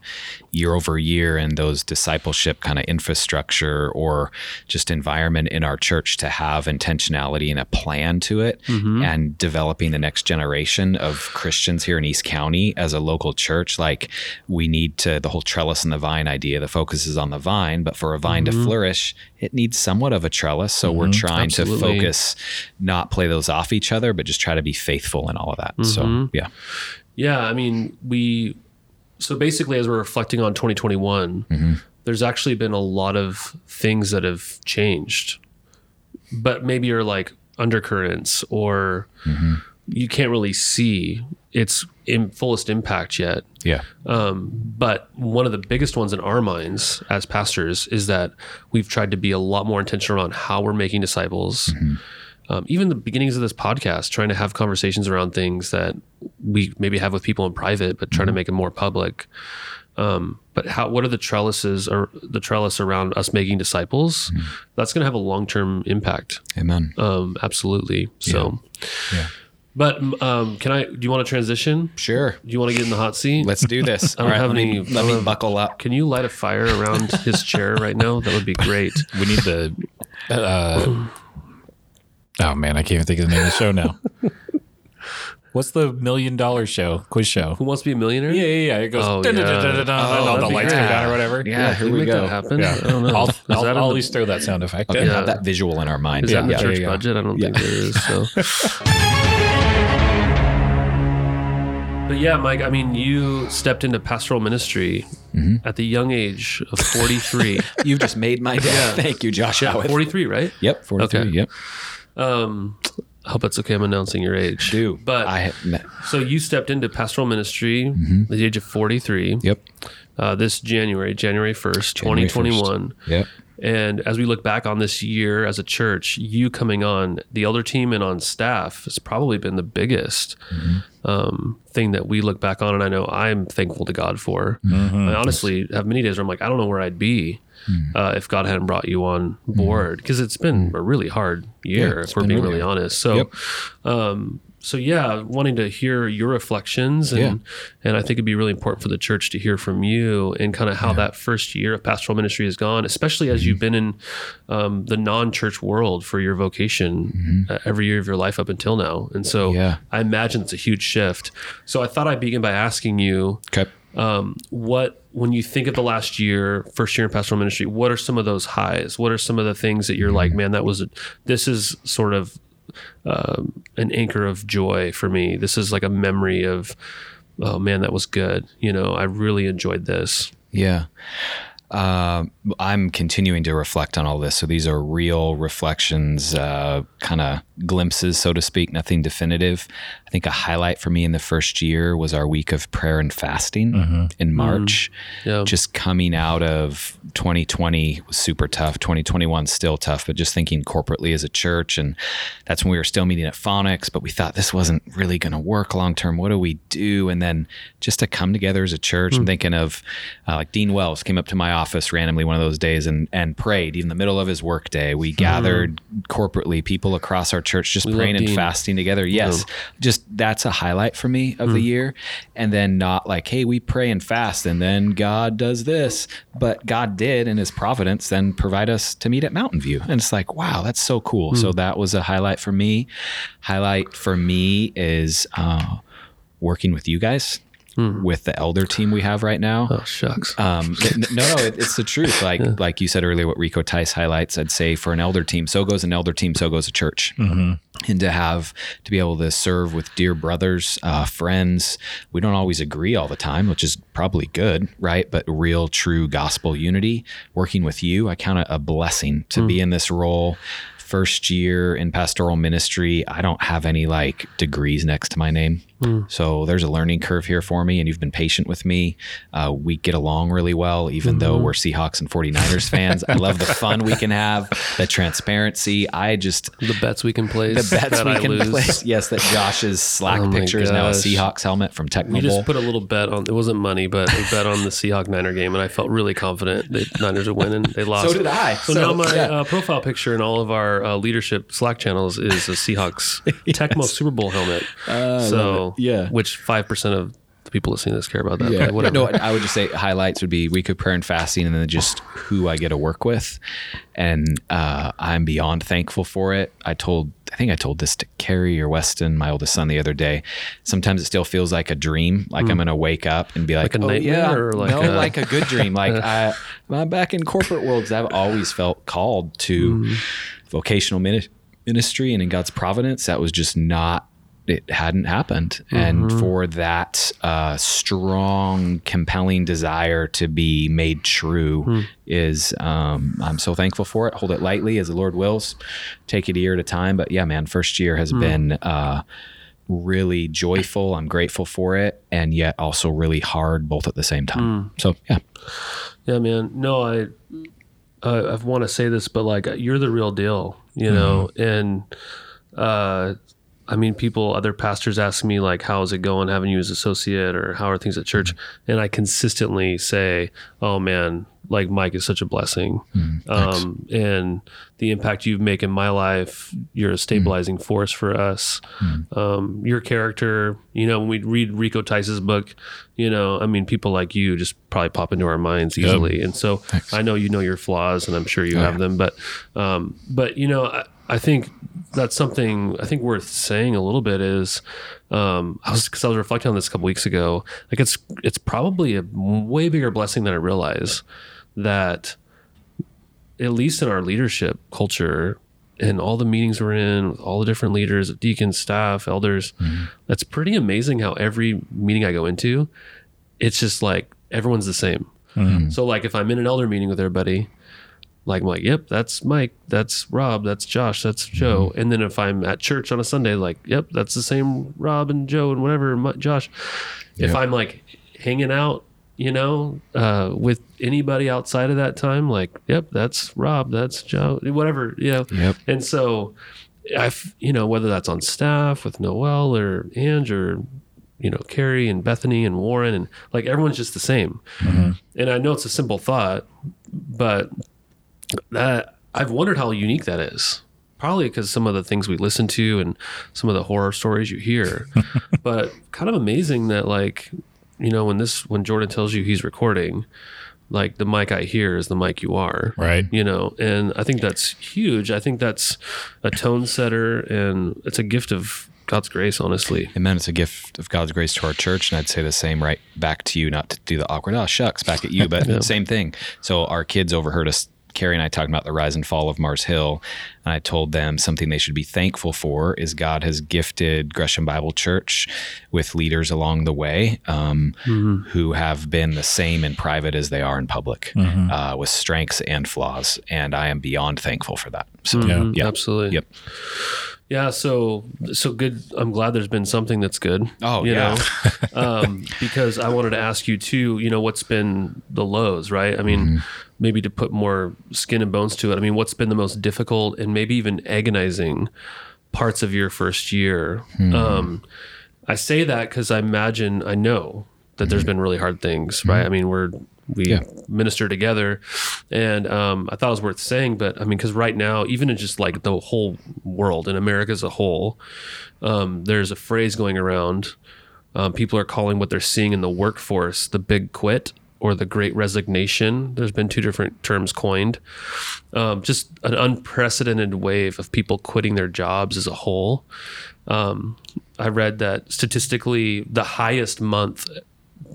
year over year and those discipleship kind of infrastructure or just environment in our church to have intentionality and a plan to it mm-hmm. and developing the next generation of Christians here in East County as a local church. Like we need to the whole trellis and the vine idea the focus is on the vine but for a vine to mm-hmm. flourish it needs somewhat of a trellis. So we're mm-hmm. trying Absolutely. to focus not play those off each other but just try to be faithful in all of that. So yeah. Yeah, I mean, we so basically as we're reflecting on 2021, mm-hmm. there's actually been a lot of things that have changed. But maybe are like undercurrents or mm-hmm. you can't really see its in fullest impact yet. yeah um, But one of the biggest ones in our minds as pastors is that we've tried to be a lot more intentional around how we're making disciples. Mm-hmm. Um, even the beginnings of this podcast, trying to have conversations around things that we maybe have with people in private, but trying to make it more public. Um, but how? What are the trellises or the trellis around us making disciples? That's going to have a long term impact. amen Um, absolutely. So, Yeah. but um, can I? Do you want to transition? sure Do you want to get in the hot seat? let's do this I don't right have let me, any- I let me have- buckle up Can you light a fire around his chair right now? That would be great. We need the. Uh, oh man, I can't even think of the name of the show now. What's the million dollar show? Quiz show. Who wants to be a millionaire? Yeah, yeah, yeah. It goes. Oh, dun, dun, yeah. dun, dun, dun, dun, Oh, and all the lights great. go down or whatever. yeah, Can here we make go that happen? Yeah. I don't know. I'll, Is I'll, I'll the- at least throw that sound effect I in. can Yeah. have that visual in our mind Is yeah, that in the yeah. church yeah, yeah. budget? I don't Yeah. think there is. So. but yeah, Mike. I mean, you stepped into pastoral ministry Mm-hmm. at the young age of 43. you've just made my day thank you josh Howitt. 43, right? yep 43 Okay. yep Um, I hope that's okay. I'm announcing your age. do but i so you stepped into pastoral ministry Mm-hmm. at the age of 43. yep Uh, this January, January 1st, January 2021. yep And as we look back on this year as a church, you coming on the elder team and on staff has probably been the biggest um, thing that we look back on. And I know I'm thankful to God for. I honestly have many days where I'm like, I don't know where I'd be uh, if God hadn't brought you on board because it's been a really hard year, it's if we're being really honest. So, Yep. um, so yeah, wanting to hear your reflections and Yeah. and I think it'd be really important for the church to hear from you and kind of how that first year of pastoral ministry has gone, especially as you've been in um, the non-church world for your vocation uh, every year of your life up until now. And so Yeah. I imagine it's a huge shift. So I thought I'd begin by asking you okay um, what when you think of the last year, first year in pastoral ministry, what are some of those highs? What are some of the things that you're like, man, that was this is sort of um, an anchor of joy for me. This is like a memory of, oh man, that was good. You know, I really enjoyed this. Yeah. Uh, I'm continuing to reflect on all this. So these are real reflections, uh, kind of glimpses, so to speak, nothing definitive. I think a highlight for me in the first year was our week of prayer and fasting mm-hmm. in mm-hmm. March. Yeah. Just coming out of 2020 was super tough. 2021 still tough, but just thinking corporately as a church. And that's when we were still meeting at Phonics, but we thought this wasn't really going to work long term. What do we do? And then just to come together as a church, I'm hmm. thinking of uh, like Dean Wells came up to my office randomly one of those days and, and prayed in the middle of his workday. We mm-hmm. gathered corporately, people across our church, just love praying and Dean. fasting together. Yes. Just that's a highlight for me of the year. And then not like, hey, we pray and fast and then God does this. But God did in his providence then provide us to meet at Mountain View. And it's like, wow, that's so cool. So that was a highlight for me. Highlight for me is uh, working with you guys. With the elder team we have right now, Oh shucks. um, n- no, no, it, it's the truth. Like, like you said earlier, what Rico Tice highlights, I'd say for an elder team, so goes an elder team, so goes a church. And to have to be able to serve with dear brothers, uh, friends, we don't always agree all the time, which is probably good, right? But real, true gospel unity, working with you, I count it a blessing to be in this role. First year in pastoral ministry, I don't have any like degrees next to my name. So there's a learning curve here for me, and you've been patient with me. Uh, we get along really well, even though we're Seahawks and 49ers fans. I love the fun we can have, the transparency. I just, the bets we can place. the bets we I can lose. place. Yes, that Josh's Slack Oh picture is now a. Seahawks helmet from Tecmo We just put a little bet on. It wasn't money, but we bet on the Seahawk Niner game, and I felt really confident that Niners would win, and they lost. So did I. So, So, now my yeah. uh, profile picture in all of our uh, leadership Slack channels is a Seahawks Tecmo Super Bowl helmet. so Yeah. which five percent of the people listening to this care about that. Yeah. But whatever. No, I would just say highlights would be week of prayer and fasting, and then just who I get to work with, and uh, I'm beyond thankful for it. I told, I think I told this to Carrie or Weston, my oldest son, the other day. Sometimes it still feels like a dream, like I'm going to wake up and be like, Hmm. Like a oh, nightmare yeah, or like no, a- like a good dream. Like I, I'm back in corporate worlds. I've always felt called to Hmm. vocational mini- ministry and in God's providence. That was just not it hadn't happened and Mm-hmm. for that uh, strong compelling desire to be made true Hmm. is um, i'm so thankful for it hold it lightly as the lord wills take it a year at a time but yeah man first year has been uh, really joyful i'm grateful for it and yet also really hard both at the same time Hmm. so yeah Yeah, man. No, I uh, I want to say this, but like you're the real deal, you know. And uh, I mean, people, other pastors ask me like, "How's it going having you as associate?" or "How are things at church?" And I consistently say, "Oh man, like Mike is such a blessing, um, and the impact you make in my life, you're a stabilizing force for us. Um, your character, you know, when we read Rico Tice's book, you know, I mean, people like you just probably pop into our minds easily. And so I know you know your flaws, and I'm sure you have them, but, um, but you know, I, I think that's something I think worth saying a little bit is, um, I was because I was reflecting on this a couple weeks ago. Like it's it's probably a way bigger blessing than I realize that at least in our leadership culture and all the meetings we're in with all the different leaders, deacons, staff, elders, that's pretty amazing how every meeting I go into, it's just like everyone's the same. So like if I'm in an elder meeting with everybody, like I'm like, yep, that's Mike, that's Rob, that's Josh, that's Joe. And then if I'm at church on a Sunday, like, yep, that's the same Rob and Joe and whatever, Josh. If I'm like hanging out, you know, uh, with anybody outside of that time, like, yep, that's Rob, that's Joe, whatever, you know. Yep. And so I've, you know, whether that's on staff with Noel or Ange or, you know, Carrie and Bethany and Warren and like everyone's just the same. And I know it's a simple thought, but that I've wondered how unique that is. Probably because some of the things we listen to and some of the horror stories you hear, but kind of amazing that like, you know, when this when Jordan tells you he's recording, like the mic I hear is the mic you are, Right. You know, and I think that's huge. I think that's a tone setter, and it's a gift of God's grace, honestly. Amen. It's a gift of God's grace to our church. And I'd say the same right back to you, not to do the awkward, oh, shucks, back at you, but same thing. So our kids overheard us, Carrie and I talking about the rise and fall of Mars Hill. And I told them something they should be thankful for is God has gifted Gresham Bible Church with leaders along the way um, who have been the same in private as they are in public uh, with strengths and flaws. And I am beyond thankful for that. So, Mhm, yeah. absolutely. Yep. Yeah, so so good. I'm glad there's been something that's good. Oh, you yeah. know, um, because I wanted to ask you too. You know, what's been the lows, right? I mean, Mm-hmm. Maybe to put more skin and bones to it. I mean, what's been the most difficult and maybe even agonizing parts of your first year? Hmm. Um, I say that because I imagine I know that there's been really hard things, right? I mean, we're we Hmm. Yeah. minister together, and um, I thought it was worth saying. But I mean, because right now, even in just like the whole world, in America as a whole, um, there's a phrase going around. Um, people are calling what they're seeing in the workforce the big quit or the great resignation. There's been two different terms coined. Um, just an unprecedented wave of people quitting their jobs as a whole. Um, I read that statistically, the highest month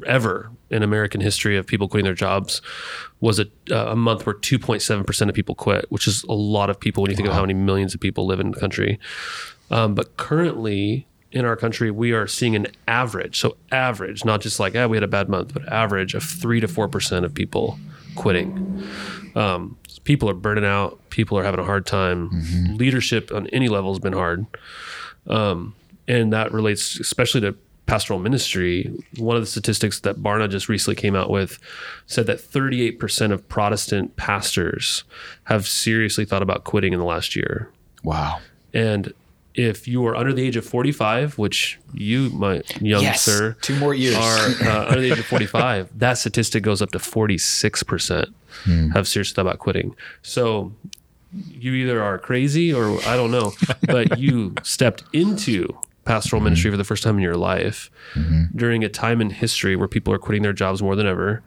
ever in American history of people quitting their jobs was a, a month where 2.7% of people quit, which is a lot of people when you think of how many millions of people live in the country. Um, but currently in our country, we are seeing an average, so average, not just like, ah, we had a bad month, but average of 3 to 4% of people quitting. Um, people are burning out. People are having a hard time. Leadership on any level has been hard Um, and that relates especially to pastoral ministry. One of the statistics that Barna just recently came out with said that 38% of Protestant pastors have seriously thought about quitting in the last year. Wow. And if you are under the age of 45, which you, my young Yes. sir, Two more years. are uh, under the age of 45, that statistic goes up to 46% have seriously thought about quitting. So you either are crazy or I don't know, but you stepped into pastoral ministry hmm. for the first time in your life mm-hmm. during a time in history where people are quitting their jobs more than ever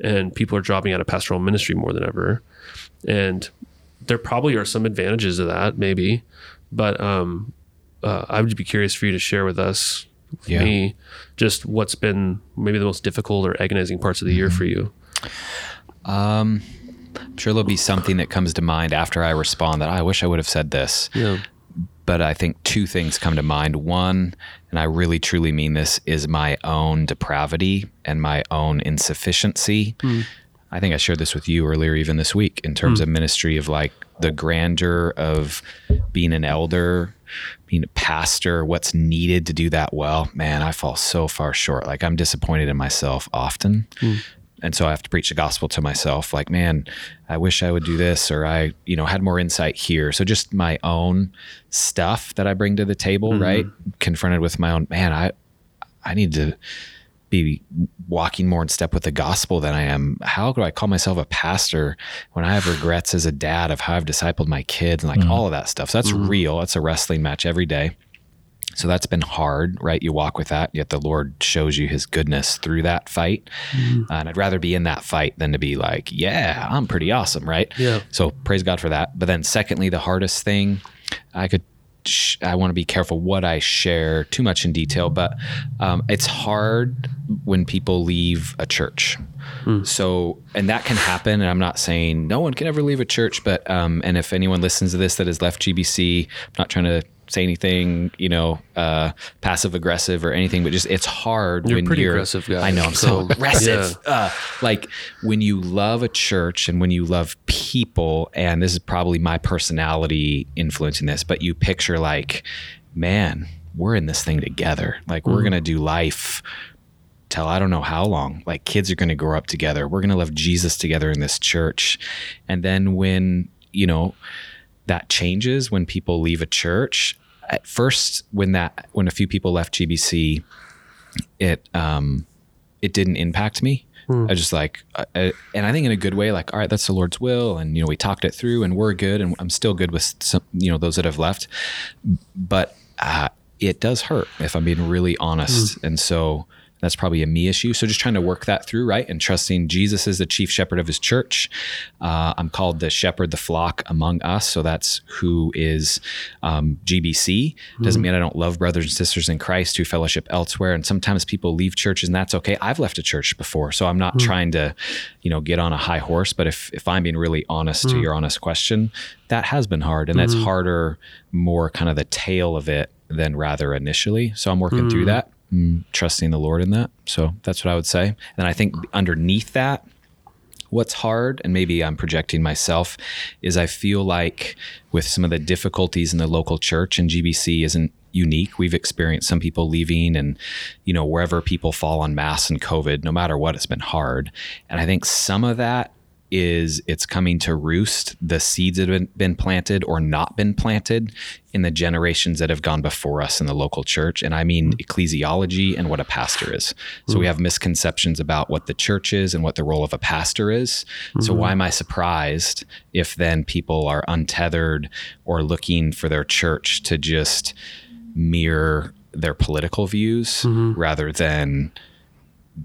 and people are dropping out of pastoral ministry more than ever. And there probably are some advantages of that, maybe. But um, uh, I would be curious for you to share with us, with Yeah. me, just what's been maybe the most difficult or agonizing parts of the year for you. I'm sure there'll be something that comes to mind after I respond that I wish I would have said this. Yeah. But I think two things come to mind. One, and I really truly mean this, is my own depravity and my own insufficiency. I think I shared this with you earlier, even this week, in terms hmm. of ministry of like the grandeur of being an elder, being a pastor, what's needed to do that well. Man, I fall so far short. Like I'm disappointed in myself often. Hmm. And so I have to preach the gospel to myself like, man, I wish I would do this or I, you know, had more insight here. So just my own stuff that I bring to the table, hmm. right? Confronted with my own, man, I I need to be walking more in step with the gospel than I am. How do I call myself a pastor when I have regrets as a dad of how I've discipled my kids and like all of that stuff? So that's real. That's a wrestling match every day. So that's been hard, right? You walk with that, yet the Lord shows you his goodness through that fight. Uh, and I'd rather be in that fight than to be like, yeah, I'm pretty awesome, right? Yeah. So praise God for that. But then, secondly, the hardest thing I could, sh- I want to be careful what I share too much in detail, but um, it's hard when people leave a church. So, and that can happen. And I'm not saying no one can ever leave a church, but, um, and if anyone listens to this that has left GBC, I'm not trying to say anything, you know, uh, passive aggressive or anything, but just it's hard You're when pretty you're aggressive guy, I know I'm so, so, aggressive. Uh, like when you love a church and when you love people, and this is probably my personality influencing this, but you picture like, man, we're in this thing together. Like we're gonna do life till I don't know how long. Like kids are going to grow up together. We're going to love Jesus together in this church. And then when, you know, that changes when people leave a church, at first when that when a few people left GBC, it um it didn't impact me. I was just like, uh, and I think in a good way, like, all right, that's the Lord's will, and you know, we talked it through, and we're good, and I'm still good with some, you know, those that have left, but uh, it does hurt if I'm being really honest, and so that's probably a me issue. So just trying to work that through, right, and trusting Jesus is the chief shepherd of His church. Uh, I'm called the shepherd, the flock among us, so that's who is um, GBC. Doesn't mean I don't love brothers and sisters in Christ who fellowship elsewhere, and sometimes people leave churches, and that's okay. I've left a church before, so I'm not trying to, you know, get on a high horse. But if if I'm being really honest to your honest question, that has been hard, and that's harder, more kind of the tail of it than rather initially. So I'm working through that, mm, trusting the Lord in that. So that's what I would say. And I think underneath that, what's hard, and maybe I'm projecting myself, is I feel like with some of the difficulties in the local church and GBC isn't unique. We've experienced some people leaving and, you know, wherever people fall on mass and COVID, no matter what, it's been hard. And I think some of that is it's coming to roost the seeds that have been, planted or not been planted in the generations that have gone before us in the local church. And I mean mm-hmm. ecclesiology and what a pastor is. So we mm-hmm. have misconceptions about what the church is and what the role of a pastor is. So mm-hmm. why am I surprised if then people are untethered or looking for their church to just mirror their political views rather than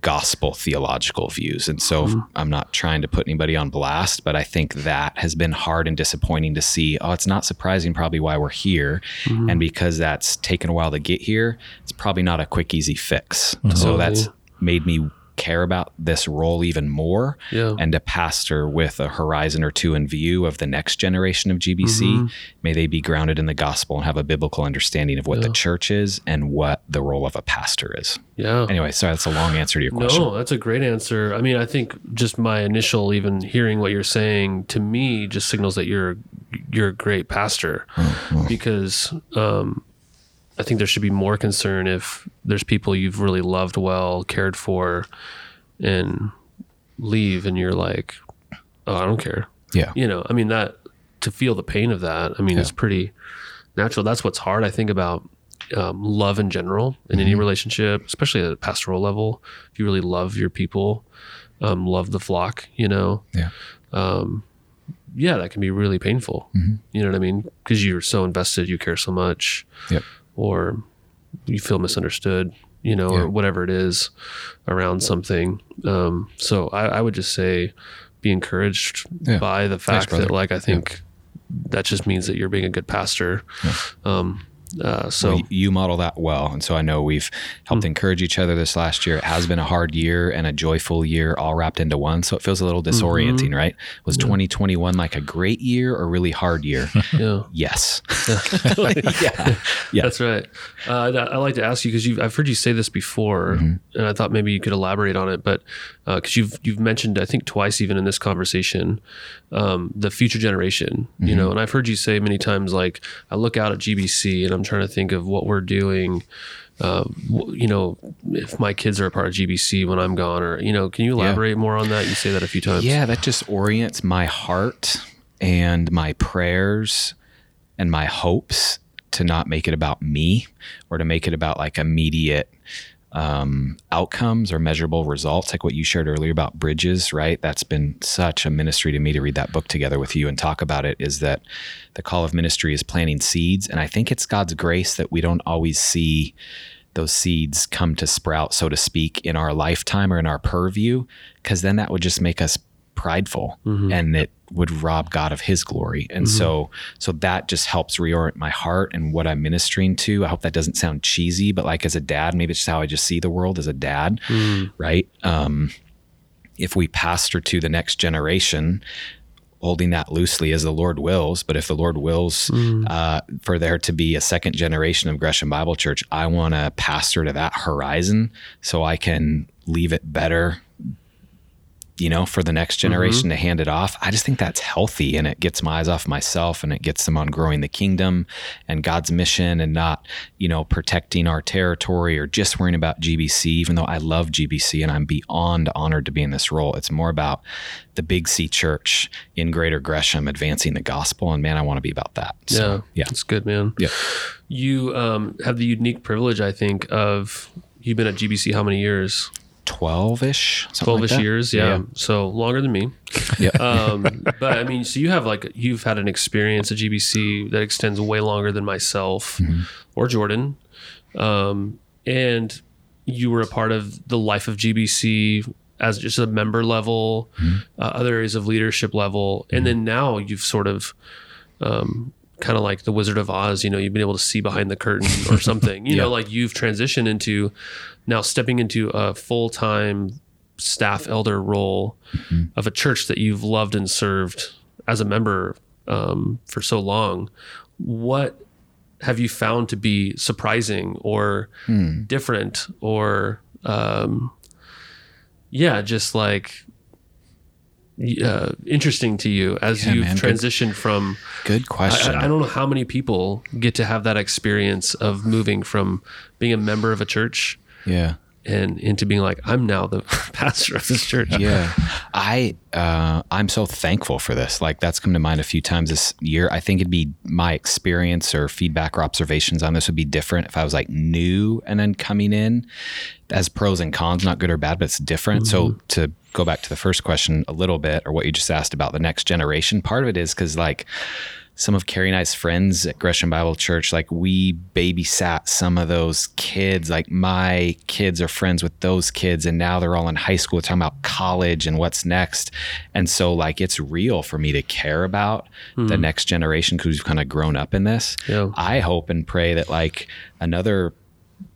gospel theological views. And so mm-hmm. I'm not trying to put anybody on blast, but I think that has been hard and disappointing to see. Oh, it's not surprising probably why we're here. Mm-hmm. And because that's taken a while to get here, it's probably not a quick, easy fix. So that's made me care about this role even more Yeah. and to pastor with a horizon or two in view of the next generation of GBC. May they be grounded in the gospel and have a biblical understanding of what the church is and what the role of a pastor is. Yeah. Anyway, sorry, that's a long answer to your question. No, that's a great answer. I mean, I think just my initial even hearing what you're saying to me just signals that you're you're a great pastor because um, I think there should be more concern if there's people you've really loved well, cared for, and leave, and you're like, oh, I don't care. Yeah. You know, I mean that to feel the pain of that. I mean, it's pretty natural. That's what's hard, I think, about um, love in general in any relationship, especially at a pastoral level. If you really love your people, um, love the flock, you know, Yeah. yeah, that can be really painful. You know what I mean? Because you're so invested, you care so much, Yep. Or you feel misunderstood, you know, Yeah. or whatever it is around something. Um, so I, I would just say be encouraged Yeah. by the fact brother. that like I think that just means that you're being a good pastor. Um, uh, so Well, you model that well. And so I know we've helped encourage each other this last year. It has been a hard year and a joyful year all wrapped into one. So it feels a little disorienting, right? Was 2021 like a great year or really hard year? yeah. yes. yeah. Yeah. That's right. Uh, I- I like to ask you because I've heard you say this before, and I thought maybe you could elaborate on it. But because you've you've mentioned, I think twice even in this conversation, um, the future generation. You know, and I've heard you say many times, like I look out at GBC and I'm trying to think of what we're doing. Uh, w- you know, if my kids are a part of GBC when I'm gone, or you know, can you elaborate more on that? You say that a few times. Yeah, that just orients my heart and my prayers and my hopes to not make it about me or to make it about like immediate um, outcomes or measurable results, like what you shared earlier about bridges, right? That's been such a ministry to me to read that book together with you and talk about it. Is that the call of ministry is planting seeds. And I think it's God's grace that we don't always see those seeds come to sprout, so to speak, in our lifetime or in our purview, because then that would just make us prideful and it would rob God of his glory. And so so that just helps reorient my heart and what I'm ministering to. I hope that doesn't sound cheesy, but like as a dad, maybe it's just how I just see the world as a dad, right? Um if we pastor to the next generation, holding that loosely as the Lord wills. But if the Lord wills uh, for there to be a second generation of Gresham Bible Church, I want to pastor to that horizon so I can leave it better. You know, for the next generation to hand it off. I just think that's healthy and it gets my eyes off myself and it gets them on growing the kingdom and God's mission and not, you know, protecting our territory or just worrying about GBC, even though I love GBC and I'm beyond honored to be in this role. It's more about the Big C church in Greater Gresham advancing the gospel. And man, I want to be about that. yeah, So, yeah. That's good, man. Yeah. You um, have the unique privilege, I think, of you've been at GBC how many years? 12 ish, 12 ish years. Yeah. So longer than me. Yeah. Um, but I mean, so you have like, you've had an experience at GBC that extends way longer than myself Mm-hmm. or Jordan. Um, and you were a part of the life of GBC as just a member level, Mm-hmm. uh, other areas of leadership level. And then now you've sort of, um, kind of like the Wizard of Oz, you know, you've been able to see behind the curtain or something, you Yeah. know, like you've transitioned into now stepping into a full time staff elder role of a church that you've loved and served as a member um, for so long. What have you found to be surprising or different or, um, yeah, just like uh, interesting to you as Yeah, you've man, good- transitioned from Good question. I, I don't know how many people get to have that experience of moving from being a member of a church yeah. and into being like, I'm now the pastor of this church. yeah i uh, i'm so thankful for this like that's come to mind a few times this year i think it'd be my experience or feedback or observations on this would be different if i was like new and then coming in as pros and cons not good or bad but it's different so to go back to the first question a little bit or what you just asked about the next generation part of it is because like some of Carrie and I's friends at Gresham Bible Church, like we babysat some of those kids. Like my kids are friends with those kids, and now they're all in high school talking about college and what's next. And so, like, it's real for me to care about the hmm. next generation because we've kind of grown up in this. Yeah. I hope and pray that like another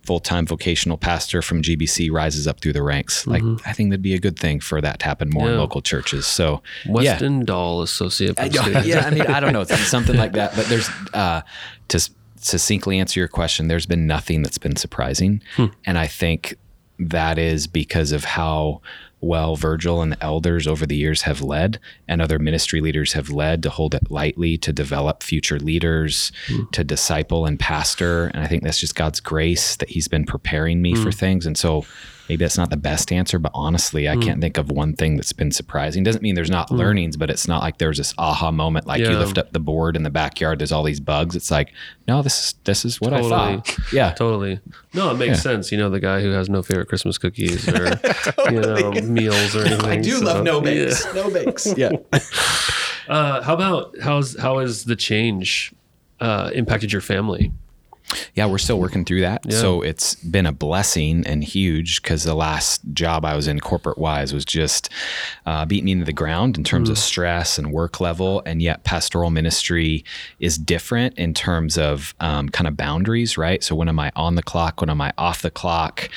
full-time vocational pastor from GBC rises up through the ranks. Like I think that'd be a good thing for that to happen more in local churches. So yeah. Weston Dahl Associate. Uh, yeah, yeah, I mean, I don't know, it's something like that. But there's uh, to succinctly answer your question. There's been nothing that's been surprising, and I think that is because of how well Virgil and the elders over the years have led, and other ministry leaders have led to hold it lightly, to develop future leaders, hmm. to disciple and pastor. And I think that's just God's grace that He's been preparing me for hmm. things. And so maybe that's not the best answer, but honestly, I can't think of one thing that's been surprising. Doesn't mean there's not learnings, but it's not like there's this aha moment like you lift up the board in the backyard, there's all these bugs. It's like, no, this is this is what I thought. Yeah. Totally. No, it makes sense. You know, the guy who has no favorite Christmas cookies or you know meals or anything. I do So, love no yeah. bakes. No bakes. Yeah. Uh, how about how's how has the change uh, impacted your family? Yeah, we're still working through that. Yeah. So it's been a blessing and huge because the last job I was in corporate wise was just uh, beating me into the ground in terms of stress and work level. And yet, pastoral ministry is different in terms of um, kind of boundaries, right? So when am I on the clock? When am I off the clock?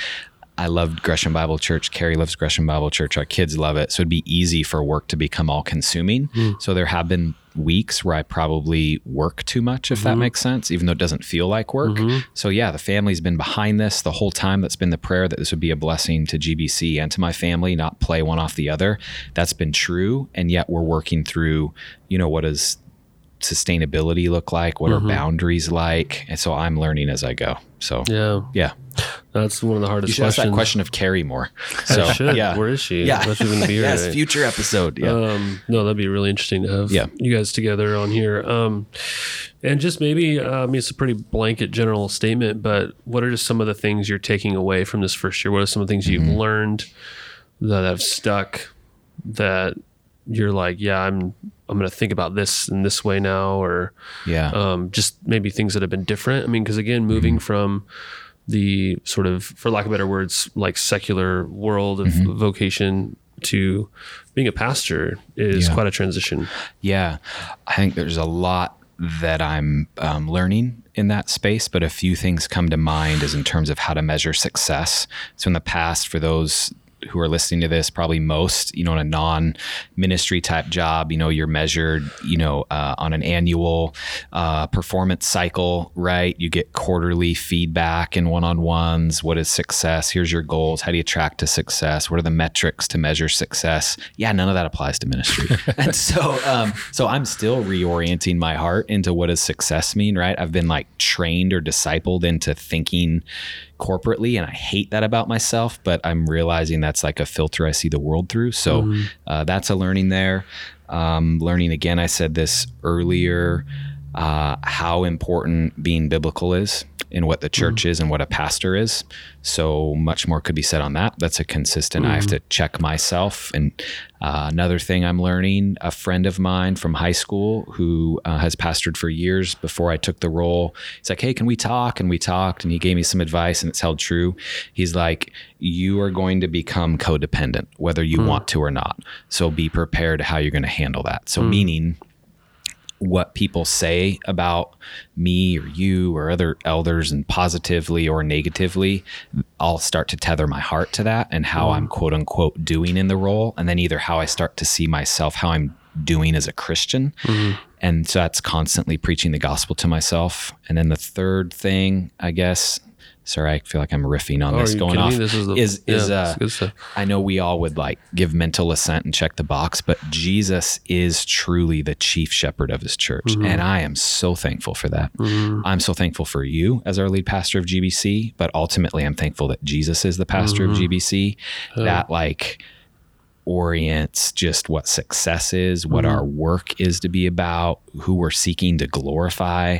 I loved Gresham Bible Church. Carrie loves Gresham Bible Church. Our kids love it. So it'd be easy for work to become all consuming. So there have been weeks where I probably work too much, if that mm-hmm. makes sense, even though it doesn't feel like work. Mm-hmm. So yeah, the family's been behind this the whole time. That's been the prayer that this would be a blessing to GBC and to my family, not play one off the other. That's been true. And yet we're working through, you know, what does sustainability look like? What are boundaries like? And so I'm learning as I go. So Yeah, yeah. that's one of the hardest You should ask that question of Carrie more. So yeah. Where is she? Yeah. That's to be here. yes, future episode. Yeah. Um, no, that'd be really interesting to have Yeah. you guys together on here. Um, and just maybe, uh, I mean, it's a pretty blanket general statement, but what are just some of the things you're taking away from this first year? What are some of the things you've Mm-hmm. learned that have stuck that you're like, yeah, I'm, I'm going to think about this in this way now, or yeah. um, just maybe things that have been different. I mean, because again, Mm-hmm. moving from the sort of, for lack of better words, like secular world of Mm-hmm. vocation to being a pastor is Yeah. quite a transition. Yeah, I think there's a lot that I'm um, learning in that space, but a few things come to mind as in terms of how to measure success. So in the past, for those who are listening to this, probably most, you know, in a non-ministry type job, you know, you're measured, you know, uh, on an annual uh, performance cycle, right? You get quarterly feedback and one-on-ones. What is success? Here's your goals. How do you track to success? What are the metrics to measure success? Yeah, none of that applies to ministry. and so, um, so I'm still reorienting my heart into what does success mean, right? I've been like trained or discipled into thinking corporately and i hate that about myself but i'm realizing that's like a filter i see the world through. So uh, that's a learning there. Um, learning again i said this earlier uh, how important being biblical is in what the church is and what a pastor is. So much more could be said on that. That's a consistent i have to check myself. And uh, another thing i'm learning a friend of mine from high school who uh, has pastored for years before i took the role he's like hey can we talk? And we talked and he gave me some advice and it's held true. He's like you are going to become codependent whether you want to or not. So be prepared how you're going to handle that. So meaning what people say about me or you or other elders and positively or negatively, I'll start to tether my heart to that and how I'm mm-hmm. quote unquote doing in the role. And then either how I start to see myself, how I'm doing as a Christian. Mm-hmm. And so that's constantly preaching the gospel to myself. And then the third thing, I guess, sorry, I feel like I'm riffing on Oh, this going off. This is the- is yeah, is uh. I know we all would like give mental assent and check the box, but Jesus is truly the chief shepherd of his church. Mm-hmm. And I am so thankful for that. I'm so thankful for you as our lead pastor of GBC, but ultimately I'm thankful that Jesus is the pastor of Mm-hmm. GBC. That like orients just what success is, what our work is to be about, who we're seeking to glorify.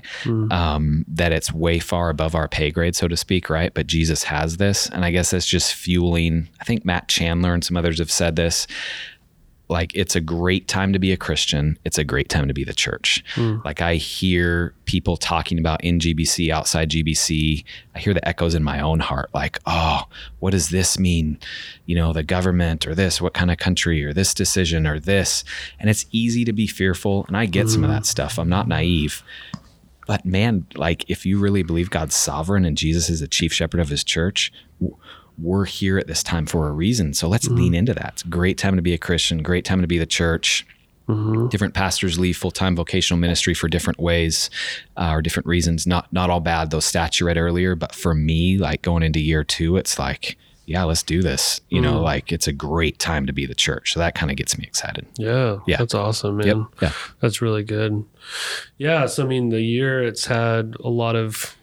Um, that it's way far above our pay grade, so to speak, right? But Jesus has this, and I guess that's just fueling. I think Matt Chandler and some others have said this. Like it's a great time to be a Christian. It's a great time to be the church. Hmm. Like I hear people talking about in GBC, outside GBC. I hear the echoes in my own heart. Like, oh, what does this mean? You know, the government or this, what kind of country or this decision or this. And it's easy to be fearful. And I get some of hmm. that stuff. I'm not naive. But man, like if you really believe God's sovereign and Jesus is the chief shepherd of his church, we're here at this time for a reason. So let's mm-hmm. lean into that. It's a great time to be a Christian, great time to be the church. Mm-hmm. Different pastors leave full time vocational ministry for different ways uh, or different reasons. Not not all bad. Those stats you read earlier, but for me, like going into year two, it's like, yeah, let's do this. You know, mm-hmm. like it's a great time to be the church. So that kind of gets me excited. Yeah, Yeah. that's awesome, man. Yep. Yeah. That's really good. Yeah, so I mean, the year it's had a lot of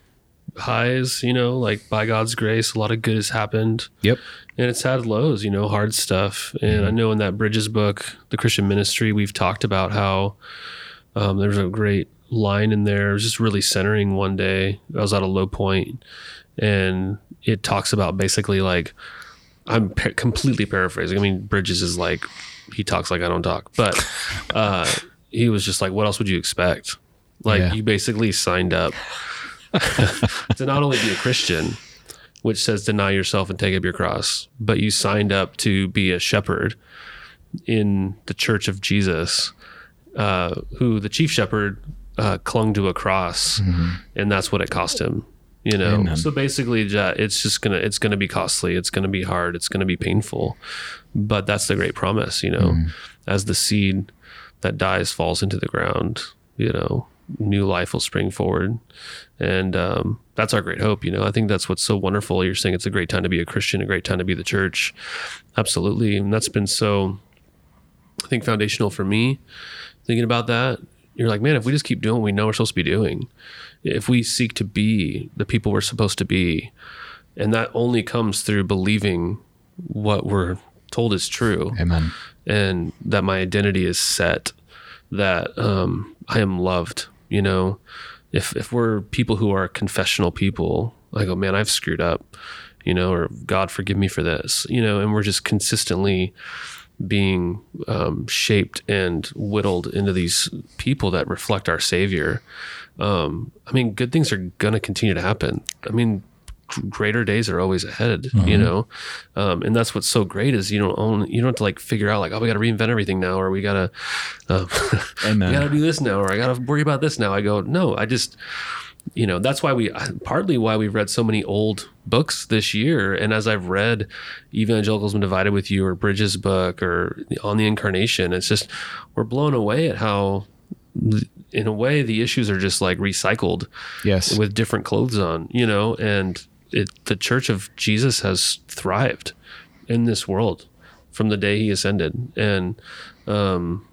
highs, you know, like by God's grace, a lot of good has happened. Yep. And it's had lows, you know, hard stuff. And I know in that Bridges book, The Christian Ministry, we've talked about how um, there's a great line in there. It was just really centering one day. I was at a low point, and it talks about basically like, I'm pa- completely paraphrasing. I mean, Bridges is like, he talks like I don't talk, but uh, he was just like, what else would you expect? Like, Yeah. you basically signed up to not only be a Christian, which says deny yourself and take up your cross, but you signed up to be a shepherd in the church of Jesus, uh, who the chief shepherd uh, clung to a cross, and that's what it cost him. You know, Amen. so basically, it's just gonna it's gonna be costly. It's gonna be hard. It's gonna be painful, but that's the great promise. You know, as the seed that dies falls into the ground, you know, new life will spring forward, and um, that's our great hope. You know, I think that's what's so wonderful. You're saying it's a great time to be a Christian, a great time to be the church, absolutely, and that's been so. I think foundational for me, thinking about that. You're like, man, if we just keep doing what we know we're supposed to be doing, if we seek to be the people we're supposed to be, and that only comes through believing what we're told is true Amen. and that my identity is set, that um, I am loved. You know, if if we're people who are confessional people, I go, man, I've screwed up. You know, or God forgive me for this. You know, and we're just consistently being um, shaped and whittled into these people that reflect our Savior. Um, I mean, good things are gonna continue to happen. I mean, greater days are always ahead, you know, um, and that's what's so great is you don't own you don't have to like figure out like oh we got to reinvent everything now or we gotta um, we gotta do this now or I gotta worry about this now. I go no, I just you know that's why we partly why we've read so many old books this year. And as i've read evangelicalism divided with you or bridges book or on the incarnation it's just we're blown away at how in a way the issues are just like recycled Yes. with different clothes on you know? And it the church of jesus has thrived in this world from the day he ascended and um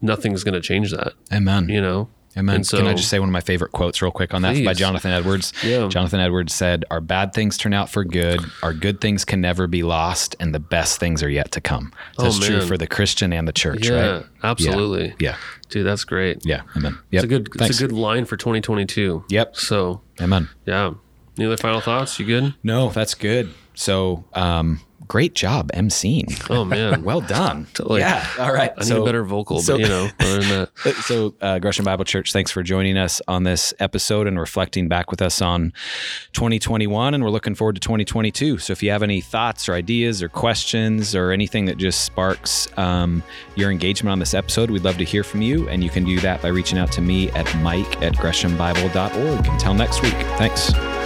nothing's going to change that Amen. you know Amen. And so- Can I just say one of my favorite quotes real quick on that by Jonathan Edwards? Yeah. Jonathan Edwards said, Our bad things turn out for good, our good things can never be lost, and the best things are yet to come. Oh, That's true for the Christian and the church, yeah right? absolutely Yeah. dude that's great Yeah. Amen. Yep. it's a good Thanks. it's a good line for 2022 Yep. so Amen. yeah any other final thoughts you good No, that's good. So, um, great job emceeing. oh man Well done. Totally. Yeah. All right. i need a better vocal so- but you know other than that So, uh, Gresham Bible Church, thanks for joining us on this episode and reflecting back with us on 2021. And we're looking forward to 2022. So, if you have any thoughts or ideas or questions or anything that just sparks um, your engagement on this episode, we'd love to hear from you. And you can do that by reaching out to me at mike at greshambible.org. Until next week, thanks.